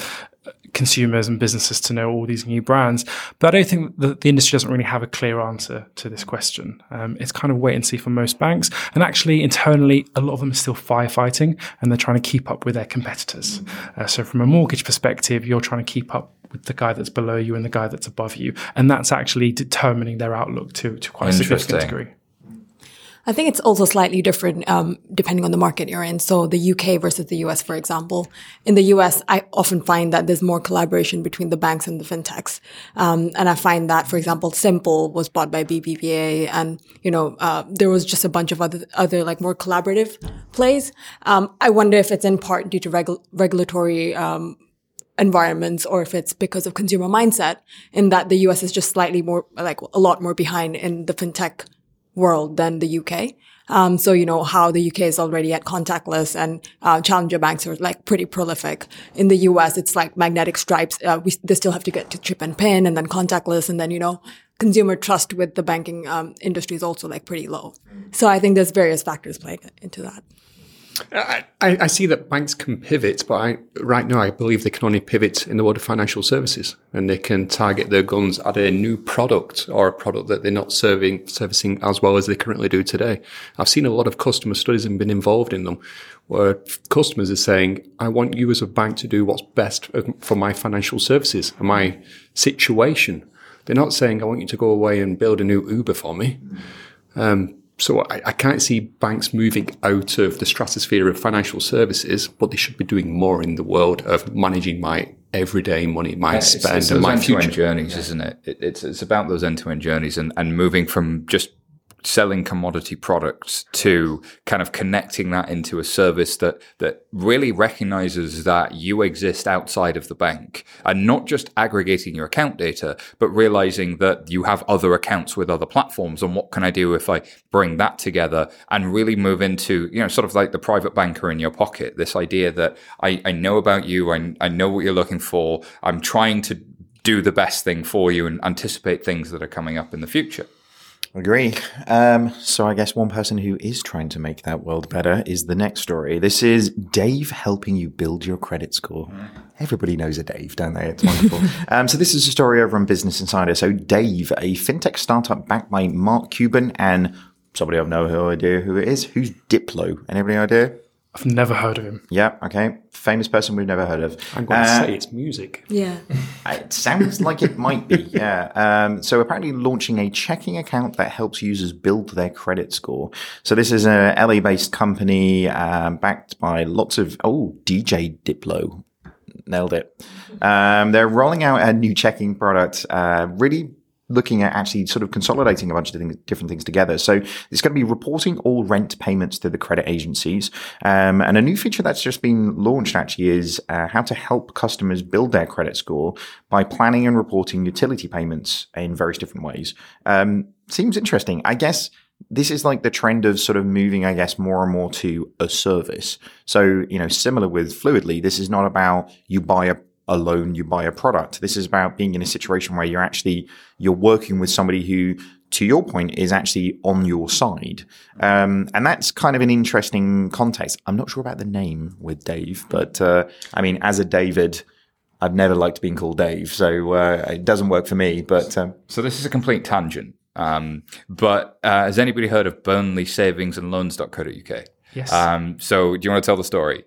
consumers and businesses to know all these new brands. But I don't think that the industry doesn't really have a clear answer to this question. Um, it's kind of wait and see for most banks. And actually, internally, a lot of them are still firefighting and they're trying to keep up with their competitors. Uh, so, from a mortgage perspective, you're trying to keep up with the guy that's below you and the guy that's above you. And that's actually determining their outlook to, to quite a significant degree. I think it's also slightly different um, depending on the market you're in. So the UK versus the US, for example. In the US, I often find that there's more collaboration between the banks and the fintechs. Um, and I find that, for example, Simple was bought by BBVA, and you know uh, there was just a bunch of other other like more collaborative plays. Um, I wonder if it's in part due to regu- regulatory um, environments or if it's because of consumer mindset in that the US is just slightly more like a lot more behind in the fintech world than the UK. Um, so, you know, how the UK is already at contactless and, uh, challenger banks are like pretty prolific. In the US, it's like magnetic stripes. Uh, we, they still have to get to chip and pin and then contactless. And then, you know, consumer trust with the banking um, industry is also like pretty low. So I think there's various factors playing into that. I, I, see that banks can pivot, but I, right now I believe they can only pivot in the world of financial services, and they can target their guns at a new product or a product that they're not serving servicing as well as they currently do today. I've seen a lot of customer studies and been involved in them, where customers are saying, "I want you as a bank to do what's best for my financial services and my situation." They're not saying, "I want you to go away and build a new Uber for me." Um, so I, I, can't see banks moving out of the stratosphere of financial services, but they should be doing more in the world of managing my everyday money, my yeah, spend, it's, it's and my future future journeys, isn't it? it? It's it's about those end to end journeys and and moving from just selling commodity products to kind of connecting that into a service that that really recognizes that you exist outside of the bank and not just aggregating your account data but realizing that you have other accounts with other platforms and what can I do if I bring that together and really move into you know sort of like the private banker in your pocket. This idea that I, I know about you I, I know what you're looking for I'm trying to do the best thing for you and anticipate things that are coming up in the future Agree. Um, so I guess one person who is trying to make that world better is the next story. This is Dave helping you build your credit score. Everybody knows a Dave, don't they? It's wonderful. um, so this is a story over on Business Insider. So Dave, a fintech startup backed by Mark Cuban and somebody I've no idea who it is. Who's Diplo? Anybody idea? I've never heard of him. Yeah, okay. Famous person we've never heard of. I'm going uh, to say it's music. Yeah. it sounds like it might be, yeah. Um, so apparently launching a checking account that helps users build their credit score. So this is a LA-based company um, backed by lots of, oh, DJ Diplo. Nailed it. Um, they're rolling out a new checking product, uh, really looking at actually sort of consolidating a bunch of things, different things together. So it's going to be reporting all rent payments to the credit agencies. Um, and a new feature that's just been launched actually is uh, how to help customers build their credit score by planning and reporting utility payments in various different ways. Um, seems interesting. I guess this is like the trend of sort of moving, I guess, more and more to a service. So, you know, similar with Fluidly, this is not about you buy a a loan, you buy a product. This is about being in a situation where you're actually you're working with somebody who, to your point, is actually on your side, um, and that's kind of an interesting context. I'm not sure about the name with Dave, but uh, I mean, as a David. I've never liked being called Dave, so uh, it doesn't work for me. But um, so this is a complete tangent. Um, but uh, has anybody heard of Burnley Savings and Loans.co.uk? Yes. Um, so do you want to tell the story?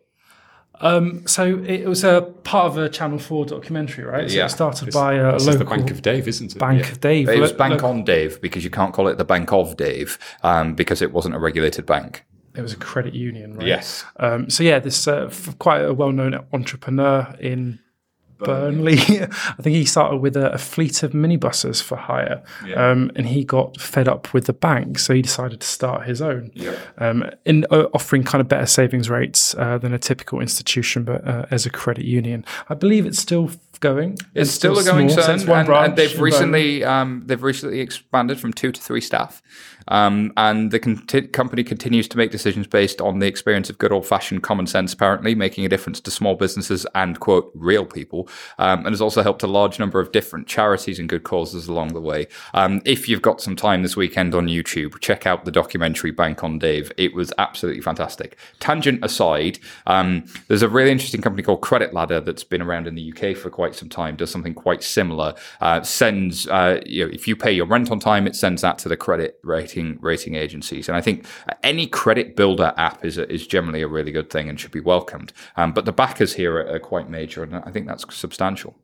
Um, so it was a part of a Channel Four documentary, right? So yeah. it started by a local the Bank of Dave, isn't it? Bank yeah. of Dave. It was Bank on Dave because you can't call it the Bank of Dave um, because it wasn't a regulated bank. It was a credit union, right? Yes. Um, so yeah, this uh, quite a well-known entrepreneur in Burnley. I think he started with a, a fleet of minibuses for hire, yeah. um, and he got fed up with the bank, so he decided to start his own, yeah. um, in uh, offering kind of better savings rates uh, than a typical institution, but uh, as a credit union. I believe it's still going. It's, it's still, still, a going concern, and, and, they've recently um, they've recently expanded from two to three staff. Um, and the con- company continues to make decisions based on the experience of good old fashioned common sense, apparently, making a difference to small businesses and, quote, real people. Um, and has also helped a large number of different charities and good causes along the way. Um, if you've got some time this weekend on YouTube, check out the documentary Bank on Dave. It was absolutely fantastic. Tangent aside, um, there's a really interesting company called Credit Ladder that's been around in the UK for quite some time, does something quite similar. Uh, sends, uh, you know, if you pay your rent on time, it sends that to the credit rating rating rating agencies. And I think any credit builder app is a, is generally a really good thing and should be welcomed. Um, but the backers here are, are quite major, and I think that's substantial.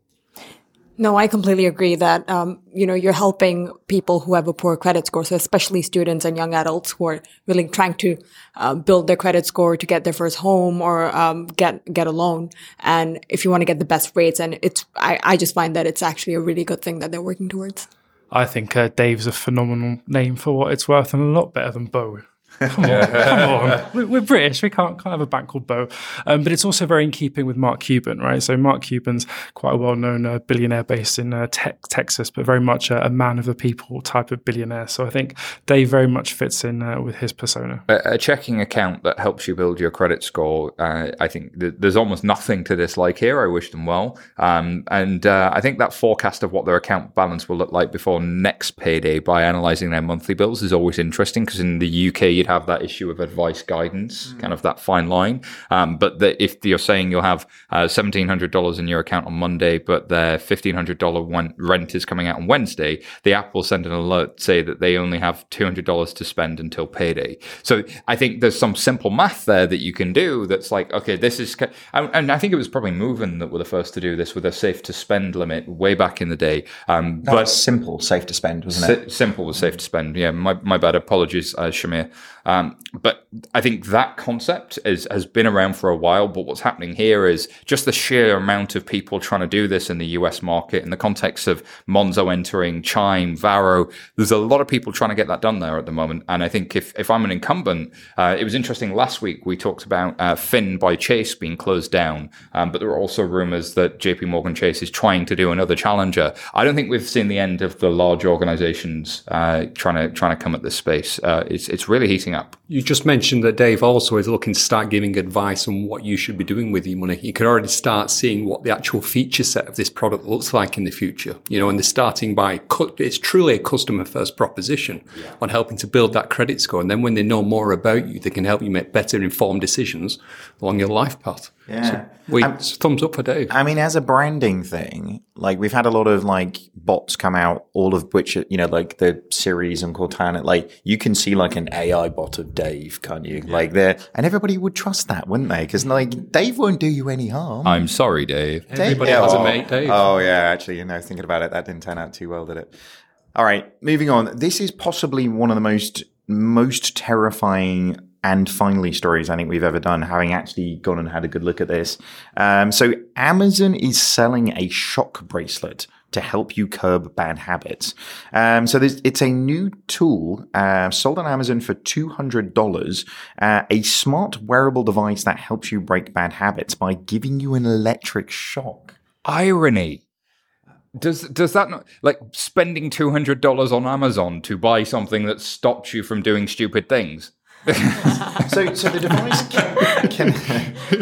No, I completely agree that um, you know you're helping people who have a poor credit score, so especially students and young adults who are really trying to uh, build their credit score to get their first home or um, get get a loan. And if you want to get the best rates, and it's I, I just find that it's actually a really good thing that they're working towards. I think uh, Dave's a phenomenal name for what it's worth and a lot better than Bo. Come on, come on. We're, we're British. We can't, can't have a bank called Bo. Um, but it's also very in keeping with Mark Cuban, right? So Mark Cuban's quite a well-known uh, billionaire based in uh, te- Texas, but very much a, a, man of the people type of billionaire. So I think Dave very much fits in uh, with his persona. A, a, checking account that helps you build your credit score. Uh, I think th- there's almost nothing to dislike here. I wish them well, um, and uh, I think that forecast of what their account balance will look like before next payday by analysing their monthly bills is always interesting because in the UK have that issue of advice guidance, mm. kind of that fine line. Um, but the, if you're saying you'll have uh, $1,700 in your account on Monday, but their $1,500 rent is coming out on Wednesday, the app will send an alert say that they only have $200 to spend until payday. So I think there's some simple math there that you can do that's like, okay, this is, and I think it was probably Moven that were the first to do this with a safe to spend limit way back in the day. Um, but simple, safe to spend, wasn't it? Si- simple was safe to spend. Yeah, my, my bad. Apologies, uh, Shamir. Um, but I think that concept is, has been around for a while. But what's happening here is just the sheer amount of people trying to do this in the US market in the context of Monzo entering, Chime, Varo. There's a lot of people trying to get that done there at the moment. And I think if, if I'm an incumbent, uh, it was interesting last week we talked about uh, Finn by Chase being closed down. Um, but there are also rumors that JP Morgan Chase is trying to do another challenger. I don't think we've seen the end of the large organizations uh, trying to trying to come at this space. Uh, it's, it's really heating up. You just mentioned that Dave also is looking to start giving advice on what you should be doing with your money. You could already start seeing what the actual feature set of this product looks like in the future. You know, and they're starting by it's truly a customer first proposition yeah. on helping to build that credit score. And then when they know more about you, they can help you make better informed decisions along your life path. Yeah. So we, um, thumbs up for Dave. I mean, as a branding thing, like we've had a lot of like bots come out, all of which, you know, like the series and Cortana, like you can see like an AI bot of Dave, can't you? Yeah. Like there, and everybody would trust that, wouldn't they? Because like Dave won't do you any harm. I'm sorry, Dave. Dave Everybody yeah, has oh, a mate, Dave. Oh yeah, actually, you know, thinking about it, that didn't turn out too well, did it? All right, moving on. This is possibly one of the most most terrifying and finally stories I think we've ever done, having actually gone and had a good look at this. Um, so Amazon is selling a shock bracelet to help you curb bad habits. Um, so it's a new tool uh, sold on Amazon for $200, uh, a smart wearable device that helps you break bad habits by giving you an electric shock. Irony. Does does that not like spending two hundred dollars on Amazon to buy something that stops you from doing stupid things? so, so the device can, can,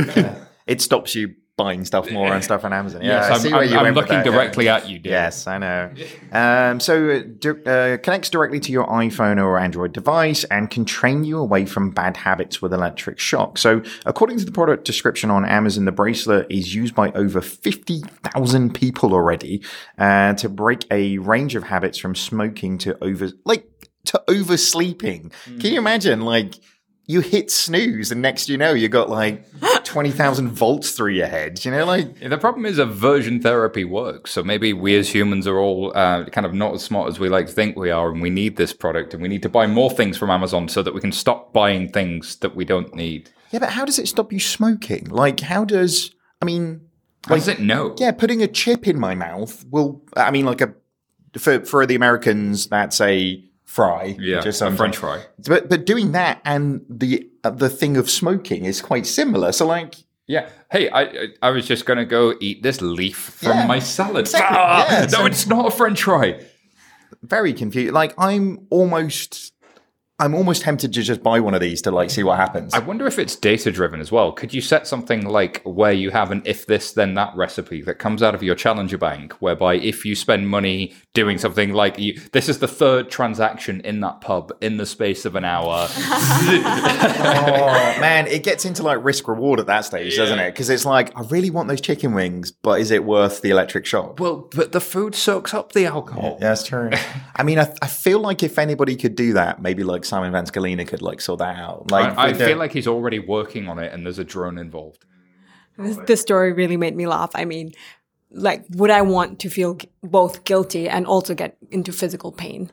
can it stops you buying stuff more and stuff on Amazon. Yeah, yes, I'm, I'm, I'm looking directly yeah. at you. Dave. Yes, I know. Um, so uh, uh, connects directly to your iPhone or Android device and can train you away from bad habits with electric shock. So, according to the product description on Amazon, the bracelet is used by over fifty thousand people already uh, to break a range of habits from smoking to over like to oversleeping. Mm. Can you imagine like? you hit snooze, and next you know you got like twenty thousand volts through your head. You know, like the problem is aversion therapy works. So maybe we as humans are all uh, kind of not as smart as we like to think we are, and we need this product, and we need to buy more things from Amazon so that we can stop buying things that we don't need. Yeah, but how does it stop you smoking? Like, how does I mean? Like, does it know? Yeah, putting a chip in my mouth will. I mean, like a for for the Americans, that's a fry, yeah, just a French fry. But but doing that and the uh, the thing of smoking is quite similar. So like. Yeah. Hey, I I was just gonna go eat this leaf from yeah, my salad. Exactly. Ah, yeah, no, so it's not a French fry. Very confused. Like I'm almost I'm almost tempted to just buy one of these to like see what happens. I wonder if it's data driven as well. Could you set something like where you have an if this then that recipe that comes out of your challenger bank, whereby if you spend money doing something like you, this is the third transaction in that pub in the space of an hour. oh man, it gets into like risk reward at that stage, yeah. doesn't it? Because it's like I really want those chicken wings, but is it worth the electric shock? Well, but the food soaks up the alcohol. Yeah, that's true. I mean, I, I feel like if anybody could do that, maybe like Simon Van Scalina could like sort that out. Like, I, I feel like he's already working on it, and there's a drone involved. This, this story really made me laugh. I mean, like, would I want to feel both guilty and also get into physical pain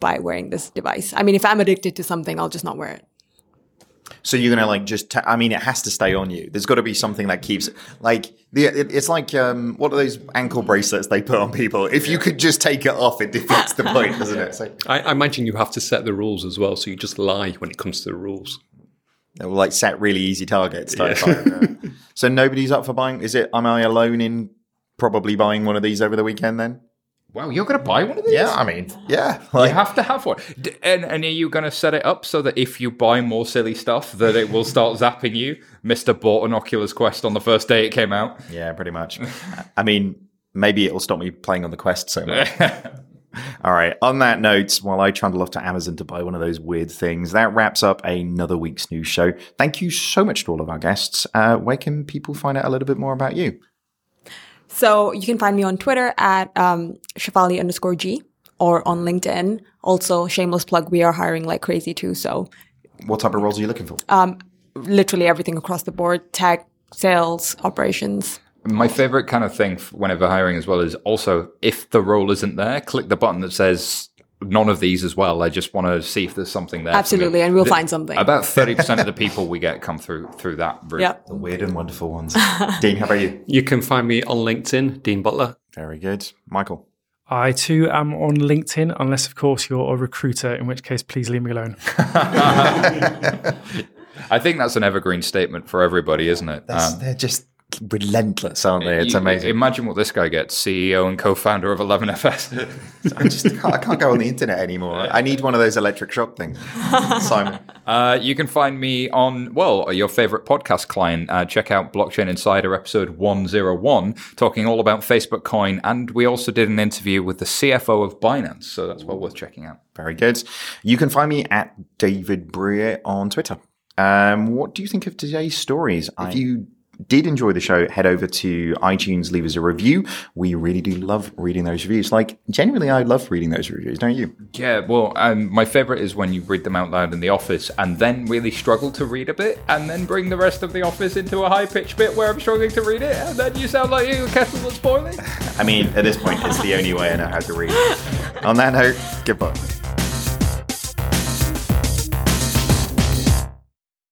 by wearing this device? I mean, if I'm addicted to something, I'll just not wear it. So you're gonna like just? ta- I mean, it has to stay on you. There's got to be something that keeps like the. It, it's like um, what are those ankle bracelets they put on people? If you could just take it off, it defeats the point, doesn't it? So I, I imagine you have to set the rules as well, so you just lie when it comes to the rules. they will like set really easy targets. yeah. so nobody's up for buying. Is it? Am I alone in probably buying one of these over the weekend? Then Wow, you're going to buy one of these? yeah, I mean, yeah. You have to have one. And, and are you going to set it up so that if you buy more silly stuff, that it will start zapping you? Mister bought an Oculus Quest on the first day it came out. Yeah, pretty much. I mean, maybe it'll stop me playing on the Quest so much. All right. On that note, while I trundle off to Amazon to buy one of those weird things, that wraps up another week's news show. Thank you so much to all of our guests. Uh, where can people find out a little bit more about you? So you can find me on Twitter at um, Shafali underscore G or on LinkedIn. Also, shameless plug, we are hiring like crazy too. So What type of roles are you looking for? literally everything across the board tech, sales, operations. My favorite kind of thing whenever hiring as well is also if the role isn't there, click the button that says none of these as well. I just want to see if there's something there. Absolutely, and we'll The- find something. About thirty percent of the people we get come through through that route. Yep. The weird and wonderful ones. Dean, how about you? You can find me on LinkedIn, Dean Butler. Very good. Michael. I too am on LinkedIn, unless of course you're a recruiter, in which case please leave me alone. I think that's an evergreen statement for everybody, isn't it? Um, they're just relentless, aren't they? It's you- amazing. Imagine what this guy gets: CEO and co-founder of 11FS. I just can't, I can't go on the internet anymore. I need one of those electric shock things. Simon. Uh, you can find me on, well, your favorite podcast client. Uh, check out Blockchain Insider episode 101, talking all about Facebook Coin. And we also did an interview with the CFO of Binance. So that's well worth checking out. Very good. You can find me at David Brear on Twitter. Um, what do you think of today's stories? If you did enjoy the show, head over to iTunes, leave us a review. We really do love reading those reviews. Like, genuinely, I love reading those reviews, don't you? Yeah, well, um, my favorite is when you read them out loud in the office and then really struggle to read a bit and then bring the rest of the office into a high pitched bit where I'm struggling to read it and then you sound like you're kettle that's boiling. I mean, at this point, it's the only way I know how to read. on that note, goodbye.